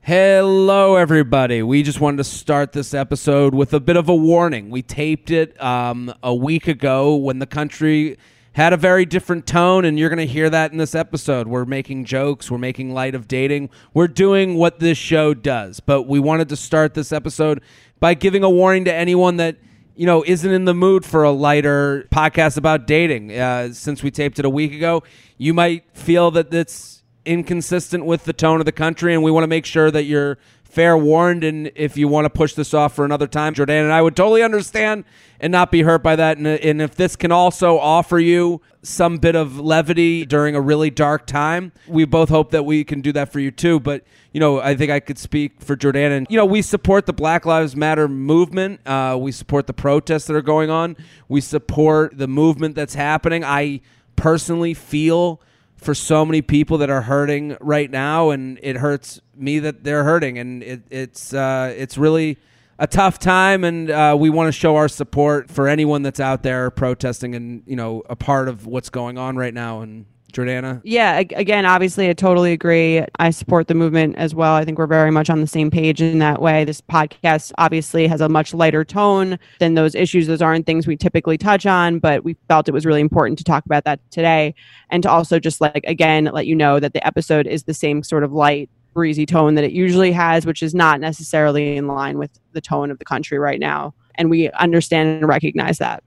Hello, everybody. We just wanted to start this episode with a bit of a warning. We taped it um, a week ago when the country had a very different tone, and you're going to hear that in this episode. We're making jokes, we're making light of dating, we're doing what this show does. But we wanted to start this episode by giving a warning to anyone that you know isn't in the mood for a lighter podcast about dating. Uh, since we taped it a week ago, you might feel that it's inconsistent with the tone of the country, and we want to make sure that you're fair warned. And if you want to push this off for another time, Jordan and I would totally understand and not be hurt by that. And, and if this can also offer you some bit of levity during a really dark time, we both hope that we can do that for you too. But you know, I think I could speak for Jordan. And, you know, we support the Black Lives Matter movement. Uh, we support the protests that are going on. We support the movement that's happening. I personally feel for so many people that are hurting right now, and it hurts me that they're hurting, and it, it's uh, it's really a tough time, and uh, we want to show our support for anyone that's out there protesting and you know a part of what's going on right now, and Jordana? Yeah, again, obviously, I totally agree. I support the movement as well. I think we're very much on the same page in that way. This podcast obviously has a much lighter tone than those issues. Those aren't things we typically touch on, but we felt it was really important to talk about that today and to also just like, again, let you know that the episode is the same sort of light, breezy tone that it usually has, which is not necessarily in line with the tone of the country right now. And we understand and recognize that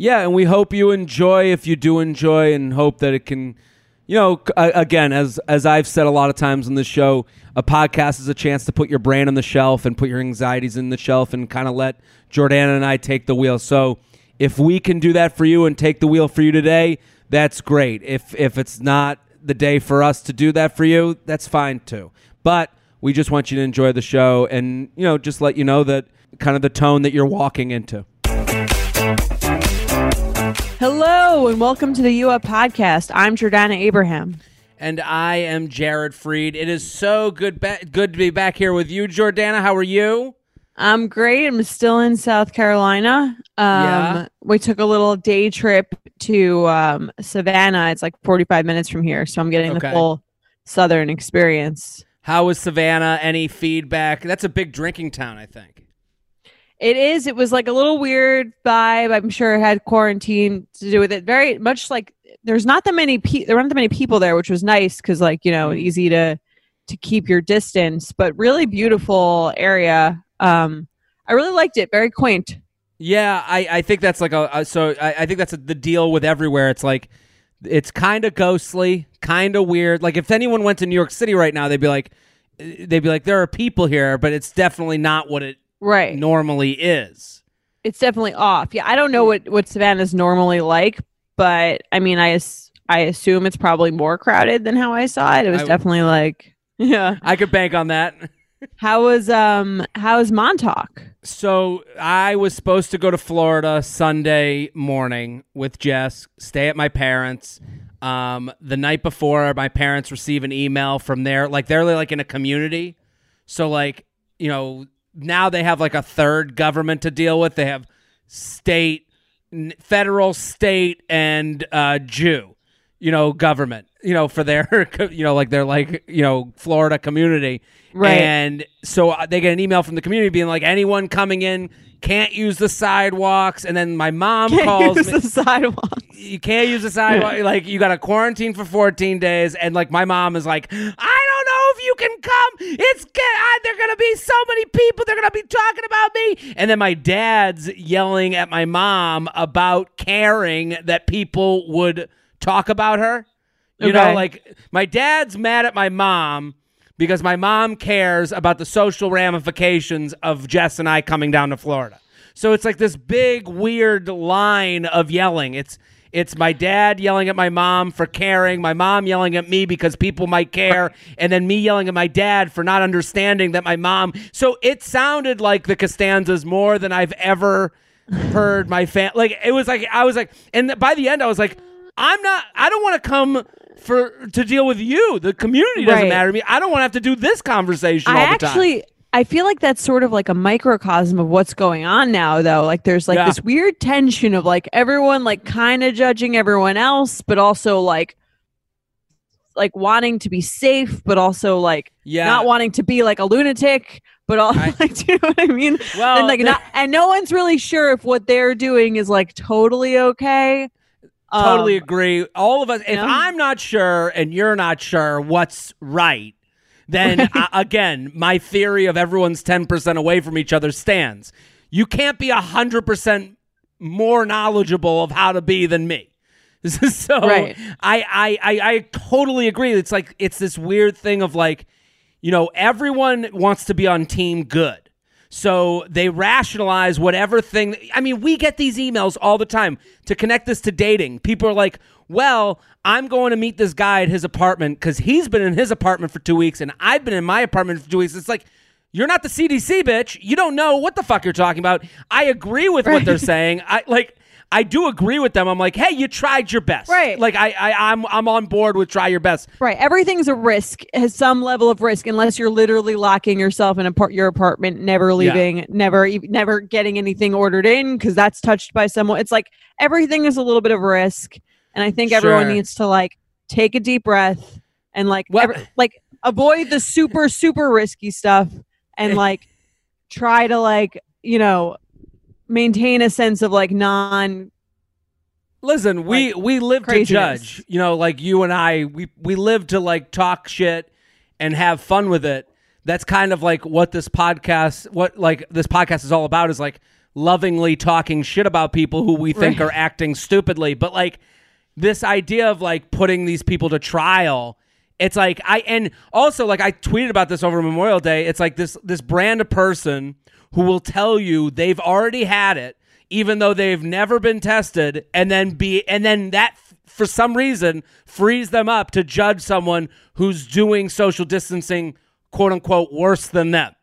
yeah, and we hope you enjoy if you do enjoy, and hope that it can, you know, again, as as I've said a lot of times on this show, a podcast is a chance to put your brain on the shelf and put your anxieties in the shelf and kind of let Jordana and I take the wheel. So if we can do that for you and take the wheel for you today, that's great. If if it's not the day for us to do that for you, that's fine too. But we just want you to enjoy the show and you know just let you know that kind of the tone that you're walking into. Hello and welcome to the U Up podcast. I'm Jordana Abraham. And I am Jared Freid. It is so good ba- good to be back here with you, Jordana. How are you? I'm great. I'm still in South Carolina. Um, yeah. We took a little day trip to um, Savannah. It's like 45 minutes from here. So I'm getting okay. the full Southern experience. How was Savannah? Any feedback? That's a big drinking town, I think. It is. It was like a little weird vibe. I'm sure it had quarantine to do with it. Very much like there's not that many pe- there weren't that many people there, which was nice because like you know mm. easy to to keep your distance, but really beautiful area. Um, I really liked it. Very quaint. Yeah, I, I think that's like a, a so I, I think that's a, the deal with everywhere. It's like it's kind of ghostly, kind of weird. Like if anyone went to New York City right now, they'd be like, they'd be like, there are people here, but it's definitely not what it right normally is. It's definitely off. Yeah, I don't know what what Savannah's normally like, but I mean, I I assume it's probably more crowded than how I saw it. It was I, definitely like yeah. I could bank on that. how was um how was Montauk? So I was supposed to go to Florida Sunday morning with Jess, stay at my parents. Um, the night before, my parents receive an email from there. Like they're like in a community, so like you know now they have like a third government to deal with. They have state, federal, state, and uh, Jew, you know, government, you know, for their, you know, like they're like, you know, Florida community. Right. And so uh, they get an email from the community being like, anyone coming in can't use the sidewalks. And then my mom can't calls use me. the sidewalks. You can't use the sidewalk. like you got to quarantine for 14 days. And like my mom is like, I if you can come. It's uh, they're gonna be so many people. They're gonna be talking about me. And then my dad's yelling at my mom about caring that people would talk about her. You okay. know, like my dad's mad at my mom because my mom cares about the social ramifications of Jess and I coming down to Florida. So it's like this big weird line of yelling. It's It's my dad yelling at my mom for caring, my mom yelling at me because people might care, and then me yelling at my dad for not understanding that my mom. So it sounded like the Costanzas more than I've ever heard my fan. Like it was like I was like, and by the end I was like, I'm not. I don't want to come for to deal with you. The community doesn't Right. matter to me. I don't want to have to do this conversation I all the time. actually I feel like that's sort of like a microcosm of what's going on now though. Like there's like Yeah. this weird tension of like everyone like kind of judging everyone else but also like like wanting to be safe but also like Yeah. not wanting to be like a lunatic but all I- like do you know what I mean? Well, and like not and no one's really sure if what they're doing is like totally okay. Totally Um, agree. All of us. If know? I'm not sure and you're not sure what's right, then again, my theory of everyone's ten percent away from each other stands. You can't be hundred percent more knowledgeable of how to be than me. so Right. I, I I I totally agree. It's like it's this weird thing of like, you know, everyone wants to be on team good. So they rationalize whatever thing. I mean, we get these emails all the time to connect this to dating. People are like, well, I'm going to meet this guy at his apartment because he's been in his apartment for two weeks and I've been in my apartment for two weeks. It's like, you're not the CDC, bitch. You don't know what the fuck you're talking about. I agree with what they're saying. I like. I do agree with them. I'm like, hey, you tried your best. Right. Like I, I I'm I'm on board with try your best. Right. Everything's a risk, has some level of risk, unless you're literally locking yourself in a part your apartment, never leaving, never e- never getting anything ordered in because that's touched by someone. It's like everything is a little bit of risk, and I think everyone Sure. needs to like take a deep breath and like Well- every- like avoid the super super risky stuff and like try to like you know maintain a sense of like non Listen, we we live to judge. You know, like you and I, we we live to like talk shit and have fun with it. That's kind of like what this podcast, what like this podcast is all about, is like lovingly talking shit about people who we think Right. are acting stupidly. But like this idea of like putting these people to trial. It's like I and also like I tweeted about this over Memorial Day. It's like this this brand of person who will tell you they've already had it even though they've never been tested and then be and then that for some reason frees them up to judge someone who's doing social distancing quote unquote worse than them.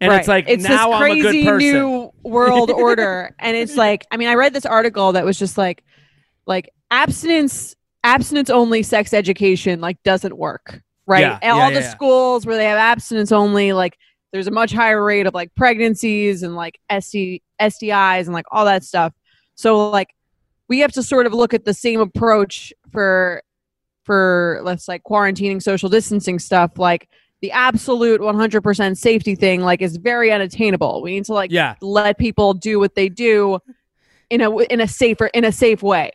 And it's like it's now this I'm a crazy new world order, and it's like I mean I read this article that was just like like abstinence abstinence only sex education like doesn't work right? Yeah, yeah, all yeah, the schools where they have abstinence only like there's a much higher rate of like pregnancies and like SD, STIs and like all that stuff. So like we have to sort of look at the same approach for for let's like quarantining social distancing stuff. Like the absolute 100% safety thing like is very unattainable. We need to like Yeah, let people do what they do in a in a safer in a safe way.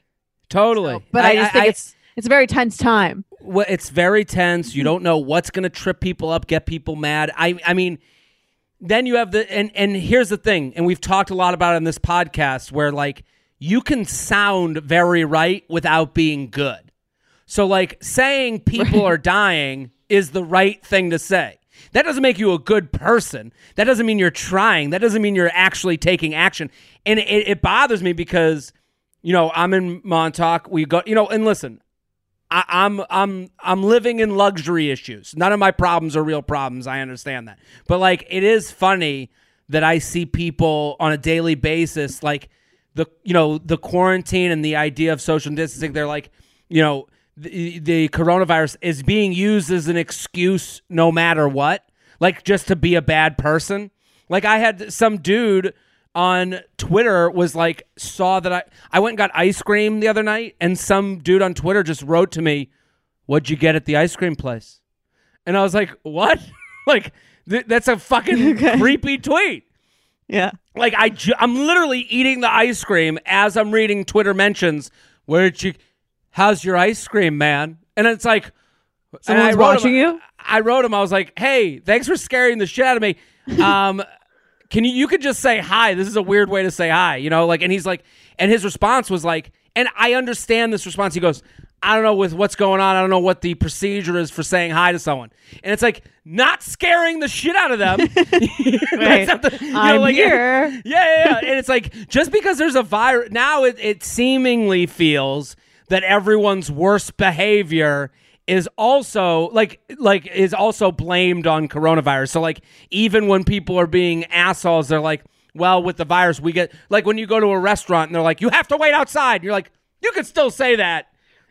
Totally. but i, just think it's it's a very tense time well, it's very tense. You mm-hmm. don't know what's going to trip people up, get people mad. I I mean, then you have the and and here's the thing, and we've talked a lot about it on this podcast where like you can sound very right without being good. So like saying people are dying is the right thing to say. That doesn't make you a good person. That doesn't mean you're trying. That doesn't mean you're actually taking action. And it, it bothers me because, you know, I'm in Montauk. We go, you know, and listen, I, I'm I'm I'm living in luxury issues. None of my problems are real problems. I understand that, but like it is funny that I see people on a daily basis, like the you know the quarantine and the idea of social distancing. They're like, you know, the, the coronavirus is being used as an excuse no matter what, like just to be a bad person. Like I had some dude on Twitter was like saw that I I went and got ice cream the other night and some dude on Twitter just wrote to me, "What'd you get at the ice cream place?" And I was like, "What?" like th- that's a fucking Okay. creepy tweet. yeah Like I ju- I'm literally eating the ice cream as I'm reading Twitter mentions. Where'd you How's your ice cream, man? And it's like someone's wrote him- watching you I wrote him. I was like, "Hey, thanks for scaring the shit out of me. Um, can you you could just say hi? This is a weird way to say hi, you know? Like, and he's like, and his response was like, and I understand this response. He goes, I don't know with what's going on. I don't know what the procedure is for saying hi to someone. And it's like not scaring the shit out of them. Right. I'm here. Yeah, yeah, yeah. and it's like just because there's a virus now, it, it seemingly feels that everyone's worst behavior is also like like is also blamed on coronavirus. So like even when people are being assholes, they're like, well, with the virus, we get like when you go to a restaurant and they're like, you have to wait outside. You're like, you could still say that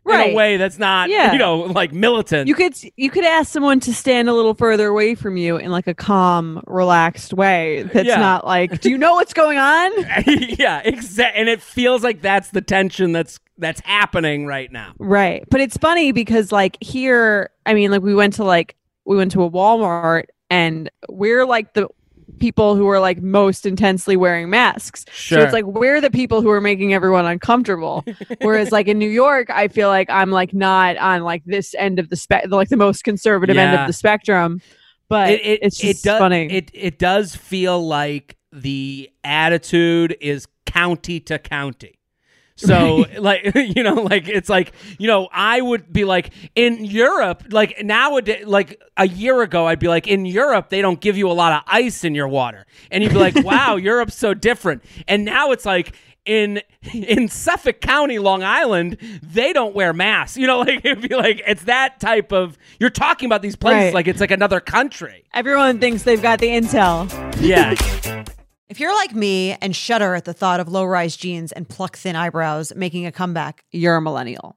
in Right. a way that's not, Yeah. you know, like militant. You could you could ask someone to stand a little further away from you in like a calm, relaxed way. That's Yeah. not like, do you know what's going on? yeah, exactly. And it feels like that's the tension that's that's happening right now. Right. But it's funny because like here, I mean, like we went to like we went to a Walmart and we're like the people who are like most intensely wearing masks. So it's like we're the people who are making everyone uncomfortable. Whereas like in New York, I feel like I'm like not on like this end of the spec like the most conservative end of the spectrum. But it, it, it's just it does, funny. It it does feel like the attitude is county to county. So like you know like it's like you know I would be like in Europe like nowadays like a year ago I'd be like in Europe they don't give you a lot of ice in your water and you'd be like wow Europe's so different and now it's like in in Suffolk County, Long Island, they don't wear masks. You know, like it'd be like it's that type of. You're talking about these places Right. like it's like another country. Everyone thinks they've got the intel. Yeah, If you're like me and shudder at the thought of low rise jeans and pluck thin eyebrows making a comeback, you're a millennial.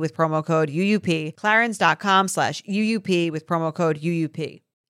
with promo code UUP, clarins.com slash UUP with promo code UUP.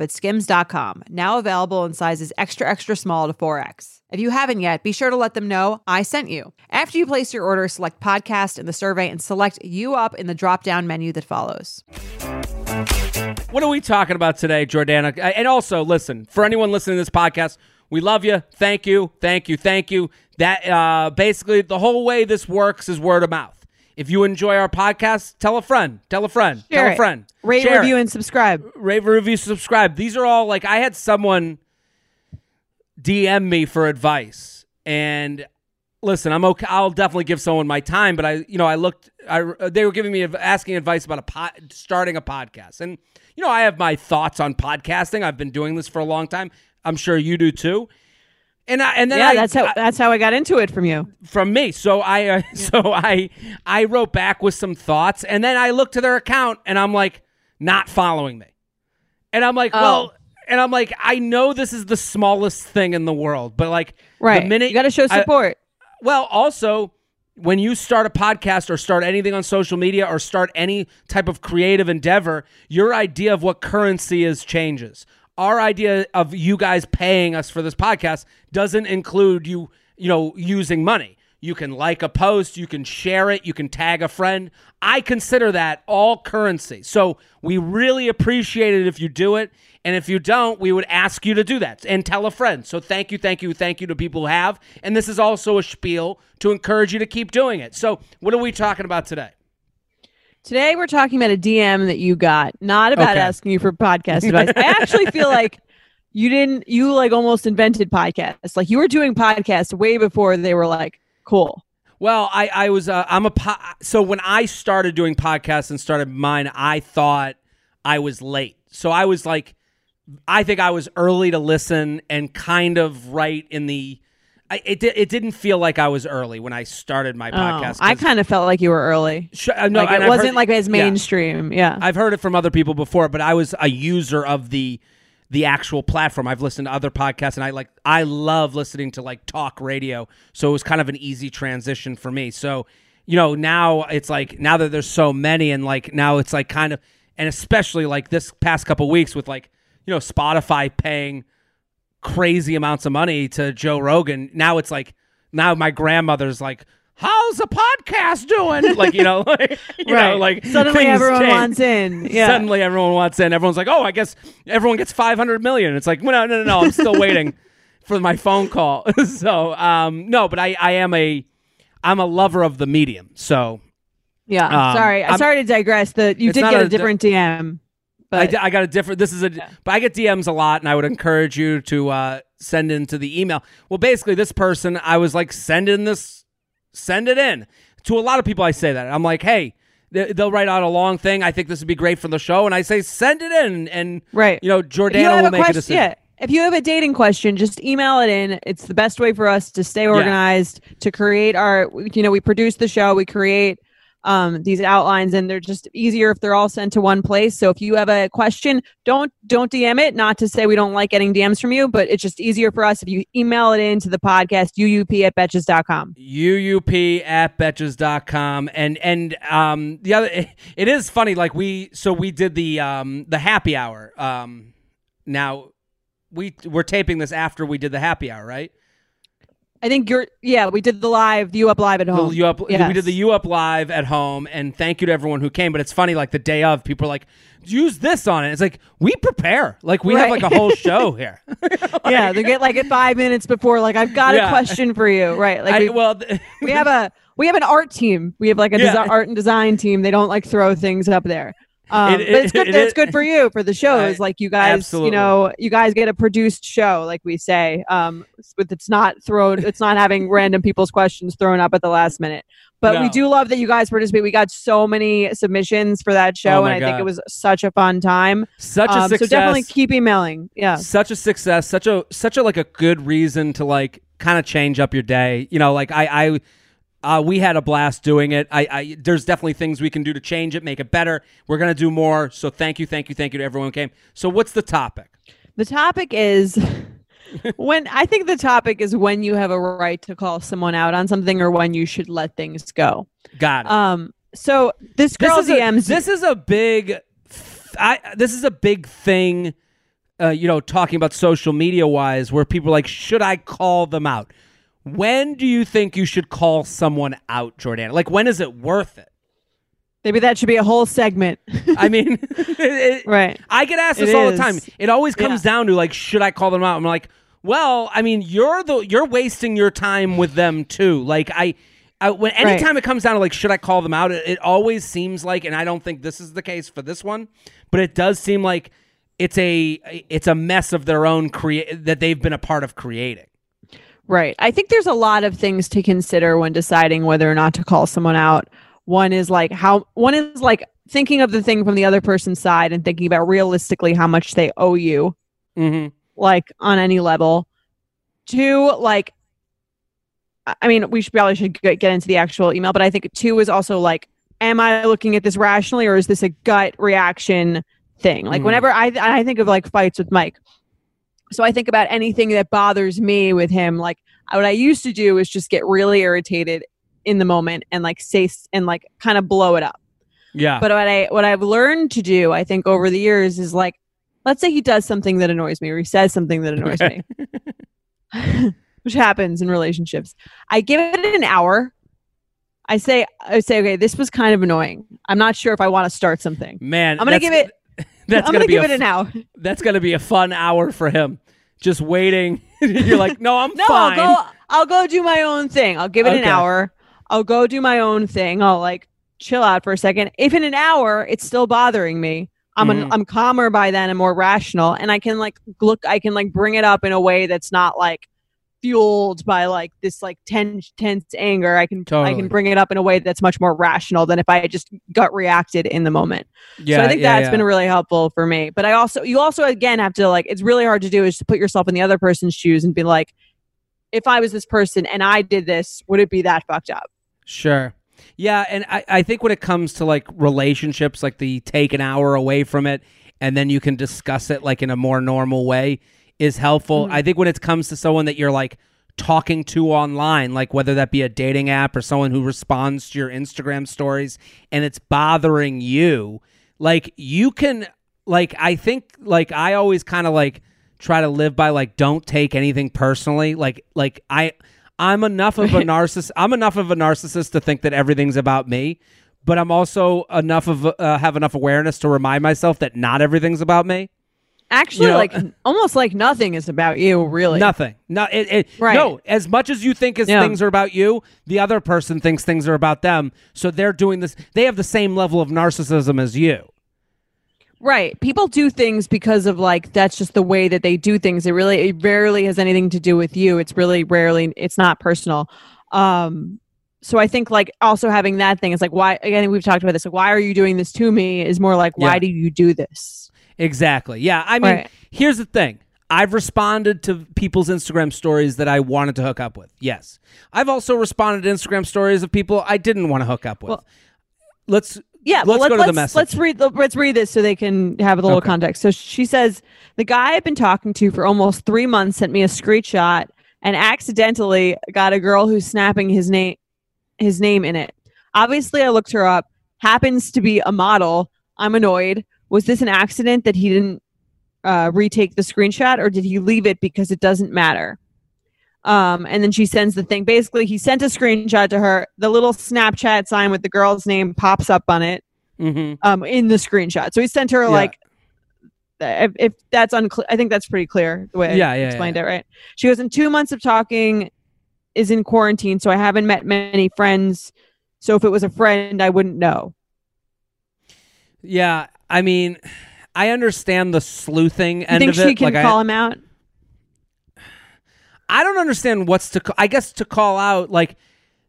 at skims.com, now available in sizes extra, extra small to 4X. If you haven't yet, be sure to let them know I sent you. After you place your order, select podcast in the survey and select U Up in the drop down menu that follows. What are we talking about today, Jordana? Uh, And also, listen, for anyone listening to this podcast, we love you. Thank you. Thank you. Thank you. That uh, basically the whole way this works is word of mouth. If you enjoy our podcast, tell a friend. Tell a friend. Share tell a friend. Rate, Share review, it. and subscribe. rate, review, subscribe. These are all like I had someone DM me for advice, and listen, I'm okay. I'll definitely give someone my time, but I, you know, I looked. I they were giving me asking advice about a pod, starting a podcast, and you know, I have my thoughts on podcasting. I've been doing this for a long time. I'm sure you do too. And I, and then Yeah, I, that's how I- that's how I got into it from you. from me. So I uh, so I I wrote back with some thoughts and then I looked to their account and I'm like not following me. And I'm like, Oh. well, and I'm like I know this is the smallest thing in the world, but like Right. the minute you got to show I- support. well, also when you start a podcast or start anything on social media or start any type of creative endeavor, your idea of what currency is changes. Our idea of you guys paying us for this podcast doesn't include you, you know, using money. You can like a post, you can share it, you can tag a friend. I consider that all currency. So we really appreciate it if you do it. And if you don't, we would ask you to do that and tell a friend. So thank you, thank you, thank you to people who have. And this is also a spiel to encourage you to keep doing it. So what are we talking about today? Today we're talking about a DM that you got, not about Okay. asking you for podcast advice. I actually feel like you didn't you like almost invented podcasts. Like you were doing podcasts way before they were like cool. Well, I, I was uh, I'm a po- so when I started doing podcasts and started mine, I thought I was late. So I was like, I think I was early to listen and kind of right in the. I, it it didn't feel like I was early when I started my Oh, podcast. I kind of felt like you were early. Sh- uh, no, like it wasn't heard- like as yeah. mainstream. Yeah. I've heard it from other people before, but I was a user of the the actual platform. I've listened to other podcasts and I like I love listening to like talk radio. So it was kind of an easy transition for me. So, you know, now it's like now that there's so many and like now it's like kind of and especially like this past couple weeks with like, you know, Spotify paying crazy amounts of money to Joe Rogan. Now it's like now my grandmother's like How's the podcast doing? Like you know, like, you know, like suddenly everyone change wants in. Yeah. suddenly everyone wants in. Everyone's like, oh, I guess everyone gets 500 million. It's like, well, no, no, no, no. I'm still waiting for my phone call. so, um, no, but I, I am a, I'm a lover of the medium. So yeah. um, sorry. I'm- sorry to digress. The you did get a a di- different DM. But I, I got a different, this is a, but I get DMs a lot and I would encourage you to, uh, send into the email. Well, basically this person, I was like, send in this, send it in to a lot of people. I say that I'm like, Hey, they- they'll write out a long thing. I think this would be great for the show. And I say, send it in. And, right. you know, Jordana will a make a decision. yeah. If you have a dating question, just email it in. It's the best way for us to stay organized, to create our, you know, we produce the show, we create um, these outlines, and they're just easier if they're all sent to one place. So if you have a question, don't don't DM it. Not to say we don't like getting DMs from you, but it's just easier for us if you email it into the podcast uup at betches.com. uup at betches.com and and um the other it is funny like we so we did the um the happy hour um now we we're taping this after we did the happy hour right I think you're, yeah, we did the live, the U Up Live at home. the you up we did the U Up live at home and thank you to everyone who came but it's funny like the day of people are like use this on it it's like we prepare like we have like a whole show here yeah, they get like at five minutes before, like, I've got Yeah. a question for you. Right. Like, I, we, well we have a we have an art team. We have like a Yeah. desi- art and design team. They don't like throw things up there. Um, It- but it's good. it it's good for you for the shows. I- like you guys, absolutely. you know, you guys get a produced show, like we say. Um, with it's not thrown. It's not having random people's questions thrown up at the last minute. But we do love that you guys participate. We got so many submissions for that show, Oh and I think it was such a fun time. such a Um, success so definitely keep emailing. Yeah. such a success such a such a like a good reason to like kind of change up your day you know like i i uh, we had a blast doing it. I, I there's definitely things we can do to change it, make it better. We're gonna do more. So thank you, thank you, thank you to everyone who came. So what's the topic? The topic is when I think the topic is when you have a right to call someone out on something or when you should let things go. Got it. Um, so this girl this is DMs. A, this is a big. I this is a big thing. Uh, you know, talking about social media wise, where people are like, should I call them out? When do you think you should call someone out, Jordan? Like, when is it worth it? maybe that should be a whole segment. I mean, it- right. I get asked this It all the time. It always comes down to like, should I call them out? I'm like, well, I mean, you're the you're wasting your time with them too. Like I. I, when anytime it comes down to like should I call them out, it, it always seems like, and I don't think this is the case for this one, but it does seem like it's a it's a mess of their own create that they've been a part of creating. Right. I think there's a lot of things to consider when deciding whether or not to call someone out. One is like how one is like thinking of the thing from the other person's side and thinking about realistically how much they owe you, Mm-hmm. like on any level. Two, like I- mean, we should probably should get get into the actual email, but I think two is also like, am I looking at this rationally or is this a gut reaction thing? Like Mhm. whenever I I think of like fights with Mike. So I think about anything that bothers me with him. Like what I used to do is just get really irritated in the moment and like say and like kind of blow it up. Yeah. But what I what I've learned to do, I think over the years is like let's say he does something that annoys me or he says something that annoys me. Which happens in relationships. I give it an hour. I say I say okay, this was kind of annoying. I'm not sure if I want to start something. Man, I'm going to give it That's I'm gonna going to be give a it an hour. That's gonna be a fun hour for him. Just waiting. You're like, no, I'm No, fine. I'll go. I'll go do my own thing. I'll give it an hour. I'll go do my own thing. I'll like chill out for a second. If in an hour it's still bothering me, I'm an, Mhm. I'm calmer by then and more rational, and I can like look. I can like bring it up in a way that's not like fueled by like this like tense tense anger. I can I can bring it up in a way that's much more rational than if I just gut reacted in the moment. yeah, so I think yeah, that's yeah. been really helpful for me. But I also, you also again have to like, it's really hard to do is to put yourself in the other person's shoes and be like, if I was this person and I did this, would it be that fucked up? Sure. Yeah, and I, I think when it comes to like relationships, like the take an hour away from it and then you can discuss it like in a more normal way is helpful. Mm-hmm. I think when it comes to someone that you're like talking to online, like whether that be a dating app or someone who responds to your Instagram stories and it's bothering you, like you can like I think like I always kind of like try to live by like don't take anything personally. Like like I I'm enough of a narcissist. I'm enough of a narcissist to think that everything's about me, but I'm also enough of uh, have enough awareness to remind myself that not everything's about me. Actually, You know- like almost like nothing is about you, really. Nothing. No, it, it, Right. no. As much as you think as Yeah. things are about you, the other person thinks things are about them. So they're doing this. They have the same level of narcissism as you. Right. People do things because of like that's just the way that they do things. It really it rarely has anything to do with you. It's really rarely it's not personal. Um so I think like also having that thing is like why again we've talked about this like why are you doing this to me is more like why Yeah. do you do this? Exactly. Yeah. I mean, Right. here's the thing. I've responded to people's Instagram stories that I wanted to hook up with. Yes. I've also responded to Instagram stories of people I didn't want to hook up with. Well- let's Yeah, let's but let, go to the let's, message. let's read the, let's read this so they can have a little Okay. context. So she says the guy I've been talking to for almost three months sent me a screenshot and accidentally got a girl who's snapping his name his name in it. Obviously, I looked her up. Happens to be a model. I'm annoyed. Was this an accident that he didn't uh, retake the screenshot, or did he leave it because it doesn't matter? Um, and then she sends the thing. Basically, he sent a screenshot to her. The little Snapchat sign with the girl's name pops up on it Mhm. um, in the screenshot. So he sent her Yeah. like, if, if that's unclear, I think that's pretty clear the way I Yeah, yeah, explained it, right? She goes, in two months of talking is in quarantine, so I haven't met many friends. So if it was a friend, I wouldn't know. Yeah. I mean, I understand the sleuthing You end think of it. she can like I- call him out? I don't understand what's to. I guess to call out like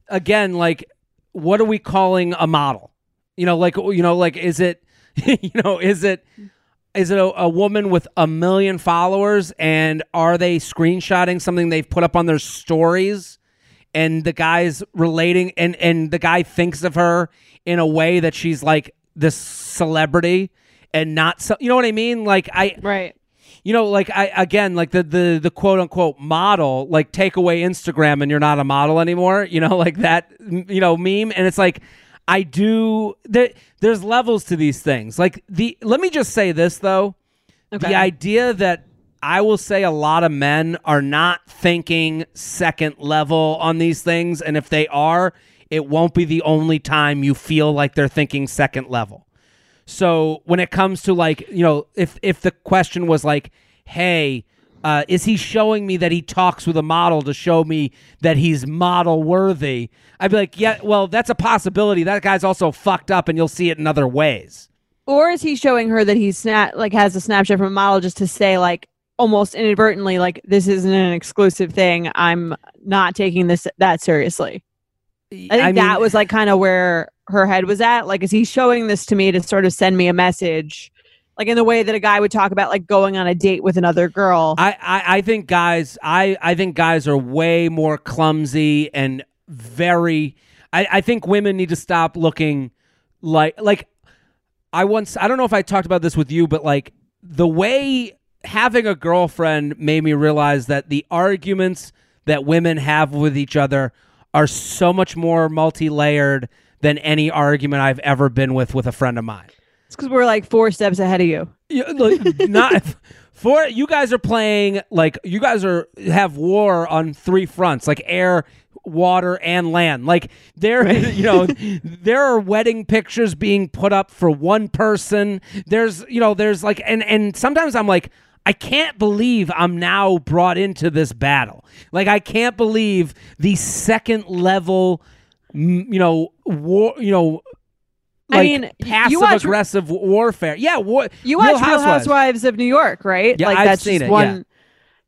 again, like what are we calling a model? You know, like you know, like is it, you know, is it, is it a, a woman with a million followers, and are they screenshotting something they've put up on their stories, and the guy's relating, and and the guy thinks of her in a way that she's like this celebrity, and not so. You know what I mean? Like I, Right. you know like i again like the the the quote unquote model like take away instagram and you're not a model anymore you know like that you know meme and it's like i do there, there's levels to these things like the let me just say this though Okay. the idea that i will say a lot of men are not thinking second level on these things and if they are it won't be the only time you feel like they're thinking second level so when it comes to like, you know, if if the question was like, "Hey, uh, is he showing me that he talks with a model to show me that he's model worthy?" I'd be like, "Yeah, well, that's a possibility. That guy's also fucked up, and you'll see it in other ways." Or is he showing her that he's snap like has a Snapchat from a model just to say like almost inadvertently like this isn't an exclusive thing. I'm not taking this that seriously. I think mean, that was like kind of where her head was at. Like, is he showing this to me to sort of send me a message, like in the way that a guy would talk about like going on a date with another girl? I, I, I think guys I, I think guys are way more clumsy and very I, I think women need to stop looking like like I once I don't know if I talked about this with you, but like the way having a girlfriend made me realize that the arguments that women have with each other are so much more multi-layered than any argument I've ever been with with a friend of mine. It's because we're like four steps ahead of you. Yeah, like, not for you guys are playing like you guys are have war on three fronts, like air, water, and land. Like there, you know, there are wedding pictures being put up for one person. There's, you know, there's like, and and sometimes I'm like. I can't believe I'm now brought into this battle. Like I can't believe the second level, you know, war, you know, I mean, passive watch- aggressive warfare. Yeah, war. You watch Real Housewives of New York, right? Yeah, like I've that's seen just it, one.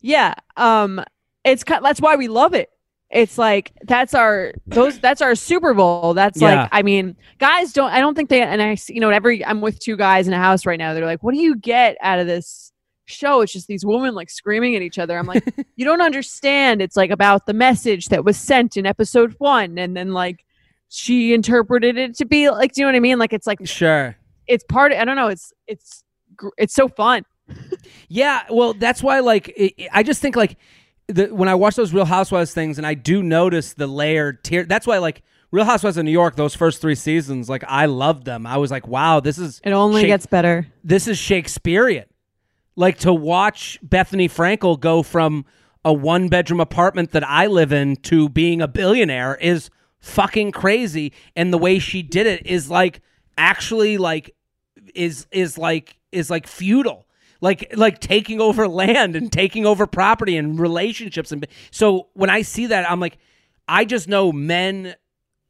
Yeah. Um, it's that's why we love it. It's like that's our those that's our Super Bowl. That's Yeah. like I mean, guys don't I don't think they and I see- you know every I'm with two guys in a house right now. They're like, what do you get out of this show? It's just these women like screaming at each other. I'm like, you don't understand. It's like about the message that was sent in episode one, and then like she interpreted it to be like, do you know what I mean? Like it's like Sure. it's part of, I don't know. It's it's it's so fun. Yeah, well, that's why like it, I just think like the, when I watch those Real Housewives things, and I do notice the layered tier. That's why like Real Housewives of New York, those first three seasons, like I loved them. I was like, wow, this is It only gets better. this is Shakespearean. Like to watch Bethenny Frankel go from a one bedroom apartment that I live in to being a billionaire is fucking crazy. And the way she did it is like actually like is is like is like feudal. Like like taking over land and taking over property and relationships and so when I see that I'm like I just know men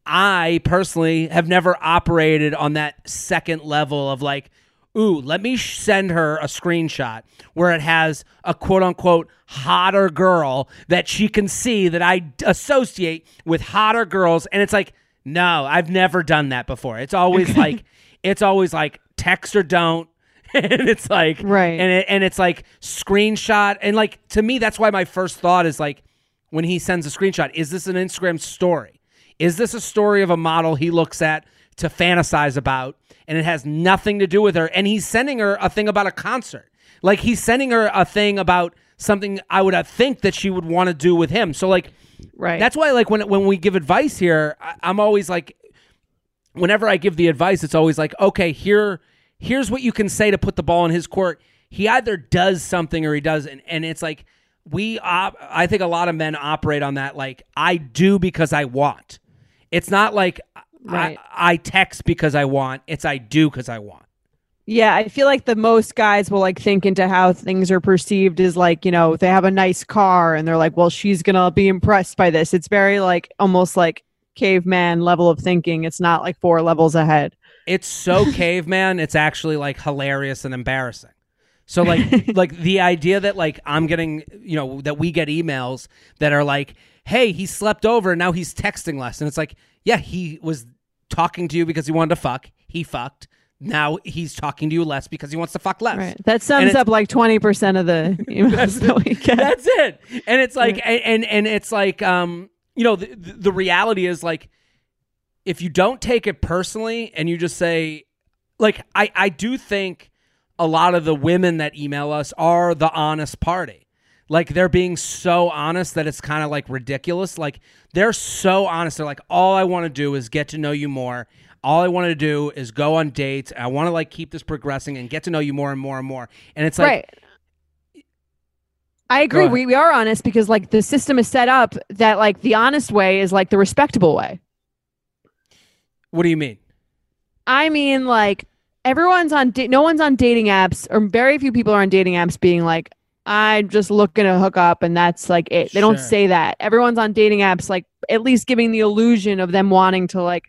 I personally have never operated on that second level of like, ooh, let me send her a screenshot where it has a quote unquote hotter girl that she can see that I associate with hotter girls. And it's like, no, I've never done that before. It's always like, it's always like text or don't. and it's like, Right. And, it, and it's like screenshot. And like, to me, that's why my first thought is like, when he sends a screenshot, is this an Instagram story? Is this a story of a model he looks at to fantasize about and it has nothing to do with her? And he's sending her a thing about a concert. Like he's sending her a thing about something I would think that she would want to do with him. So like Right. that's why like when when we give advice here, I, I'm always like whenever I give the advice, it's always like, okay, here here's what you can say to put the ball in his court. He either does something or he doesn't. And it's like we op- I think a lot of men operate on that like I do because I want. It's not like Right. I, I text because I want. It's I do because I want. yeah, I feel like the most guys will like think into how things are perceived is like, you know, they have a nice car and they're like, well, she's going to be impressed by this. It's very like almost like caveman level of thinking. It's not like four levels ahead. It's so caveman. It's actually like hilarious and embarrassing. So like like the idea that like I'm getting you know that we get emails that are like, hey, he slept over and now he's texting less, and it's like, yeah, he was talking to you because he wanted to fuck. He fucked. Now he's talking to you less because he wants to fuck less. Right. That sums up like 20% of the emails that we get. That's it. And it's like, and, and and it's like, um, you know, the, the reality is like, if you don't take it personally and you just say, like, I I do think a lot of the women that email us are the honest party. Like they're being so honest that it's kind of like ridiculous. Like they're so honest. They're like, all I want to do is get to know you more. All I want to do is go on dates. I want to like keep this progressing and get to know you more and more and more. And it's like, right. I agree. We, we are honest because like the system is set up that like the honest way is like the respectable way. what do you mean? I mean, like everyone's on, da- no one's on dating apps, or very few people are on dating apps being like, I'm just looking to hook up, and that's like it. They don't say that. Everyone's on dating apps, like at least giving the illusion of them wanting to like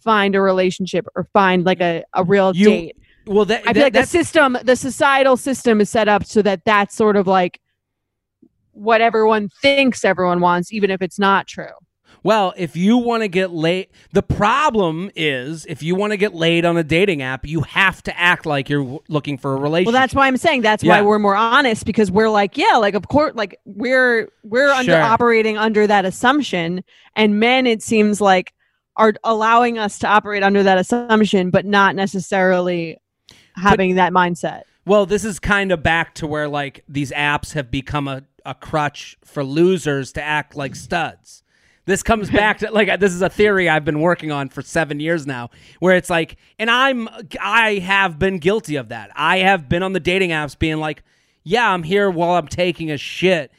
find a relationship or find like a, a real You- date. Well, that, I feel that- like the system, the societal system is set up so that that's sort of like what everyone thinks everyone wants, even if it's not true. Well. If you want to get laid, the problem is if you want to get laid on a dating app, you have to act like you're w- looking for a relationship. Well, that's why I'm saying that's Yeah. why we're more honest because we're like, yeah, like of course, like we're we're under Sure. operating under that assumption, and men, it seems like, are allowing us to operate under that assumption, but not necessarily having that mindset. Well, this is kind of back to where like these apps have become a, a crutch for losers to act like studs. This comes back to like uh, this is a theory I've been working on for 7 years now where it's like and I'm I have been guilty of that. I have been on the dating apps being like, "Yeah, I'm here while I'm taking a shit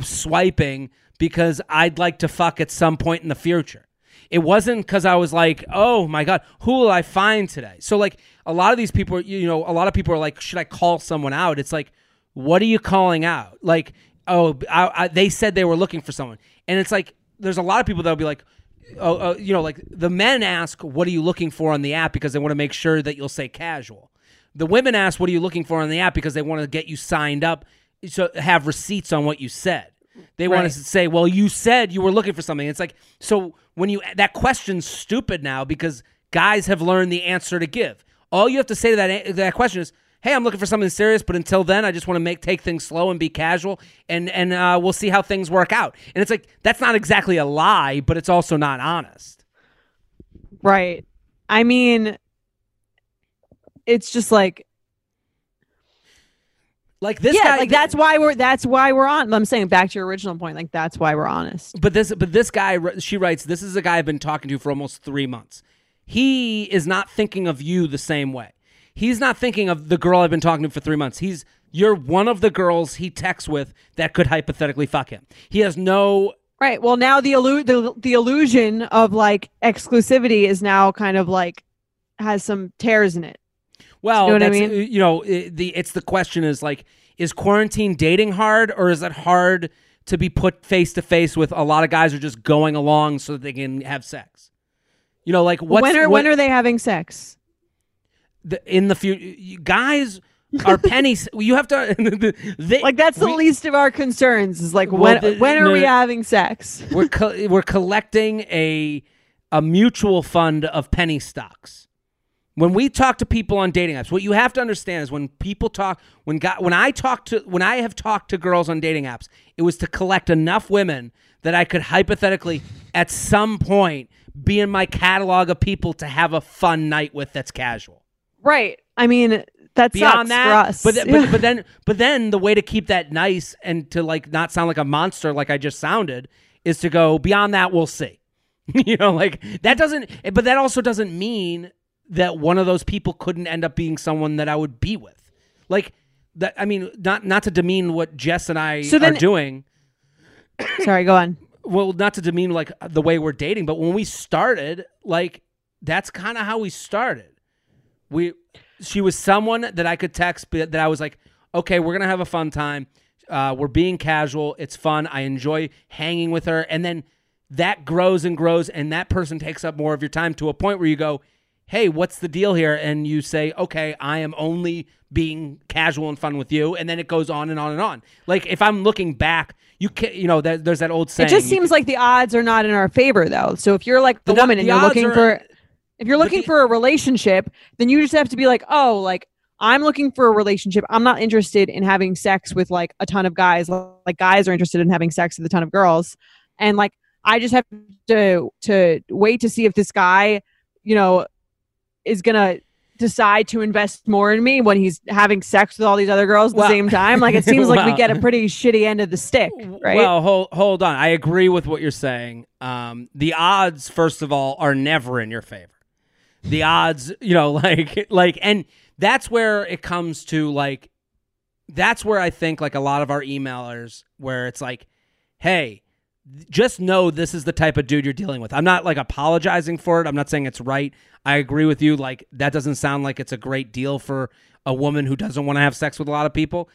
swiping because I'd like to fuck at some point in the future." It wasn't because I was like, "Oh my god, who will I find today?" So like a lot of these people, you know, a lot of people are like, "Should I call someone out?" It's like, what are you calling out? Like, oh, I, I, they said they were looking for someone, and it's like there's a lot of people that'll be like, oh, uh, you know, like the men ask, "What are you looking for on the app?" because they want to make sure that you'll say casual. The women ask, "What are you looking for on the app?" because they want to get you signed up, so have receipts on what you said. They right. want to say, "Well, you said you were looking for something." It's like so when you that question's stupid now because guys have learned the answer to give. All you have to say to that that question is, hey, I'm looking for something serious, but until then, I just want to make take things slow and be casual, and and uh, we'll see how things work out. And it's like that's not exactly a lie, but it's also not honest. Right. I mean, it's just like. Like this yeah, guy, like that's why we're that's why we're on. I'm saying back to your original point, like that's why we're honest. But this, but this guy, she writes, this is a guy I've been talking to for almost three months. He is not thinking of you the same way he's not thinking of the girl I've been talking to for three months. He's you're one of the girls he texts with that could hypothetically fuck him. He has no right. Well, now the illu- the the illusion of like exclusivity is now kind of like has some tears in it. Well, you know I mean? Uh, you know, the it's the question is like, is quarantine dating hard, or is it hard to be put face to face with a lot of guys who are just going along so that they can have sex? You know, like when are what, when are they having sex? The, in the future, guys are pennies. you have to they, like that's the we, least of our concerns. Is like well, when the, when are no, we having sex? We're co- we're collecting a a mutual fund of penny stocks. When we talk to people on dating apps, what you have to understand is when people talk when God, when I talk to when I have talked to girls on dating apps, it was to collect enough women that I could hypothetically at some point be in my catalog of people to have a fun night with that's casual. Right. I mean, that's beyond that. But, th- but but then but then the way to keep that nice and to like not sound like a monster like I just sounded is to go beyond that. We'll see. you know, like that doesn't. But that also doesn't mean that one of those people couldn't end up being someone that I would be with. Like that. I mean, not not to demean what Jess and I so then, are doing. sorry, go on. Well, not to demean like the way we're dating, but when we started, like that's kind of how we started we she was someone that I could text that I was like, okay, we're gonna have a fun time. Uh, we're being casual. It's fun. I enjoy hanging with her, and then that grows and grows, and that person takes up more of your time to a point where you go, hey, what's the deal here? And you say, okay, I am only being casual and fun with you, and then it goes on and on and on. Like if I'm looking back, you can, you know, there's that old saying. It just seems like the odds are not in our favor, though. So if you're like the, the woman and you're looking are, for if you're looking for a relationship, then you just have to be like, oh, like I'm looking for a relationship. I'm not interested in having sex with like a ton of guys. Like guys are interested in having sex with a ton of girls. And like I just have to to wait to see if this guy, you know, is gonna decide to invest more in me when he's having sex with all these other girls at the same time. Like it seems like we get a pretty shitty end of the stick, right? Well, hold hold on. I agree with what you're saying. Um, the odds, first of all, are never in your favor the odds, you know, like like and that's where it comes to like that's where I think like a lot of our emailers where it's like, hey, just know this is the type of dude you're dealing with. I'm not like apologizing for it. I'm not saying it's right. I agree with you. Like that doesn't sound like it's a great deal for a woman who doesn't want to have sex with a lot of people,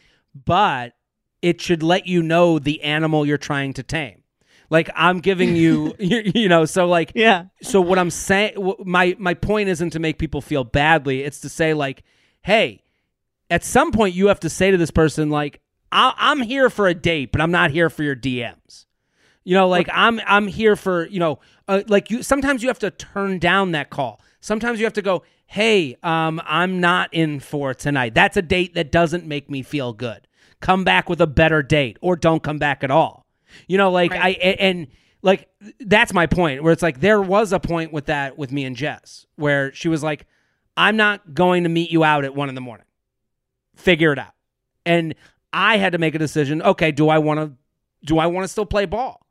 but it should let you know the animal you're trying to tame. Like I'm giving you, you, you know, so like, yeah. So what I'm saying, my my point isn't to make people feel badly. It's to say like, hey, at some point you have to say to this person like, I'm here for a date, but I'm not here for your DMs. You know, like I'm I'm here for you know, uh, like you. Sometimes you have to turn down that call. Sometimes you have to go, hey, um, I'm not in for tonight. That's a date that doesn't make me feel good. Come back with a better date, or don't come back at all. You know, like right. I and like that's my point where it's like there was a point with that with me and Jess where she was like, I'm not going to meet you out at one in the morning. Figure it out. And I had to make a decision. Okay, do I want to do I want to still play ball?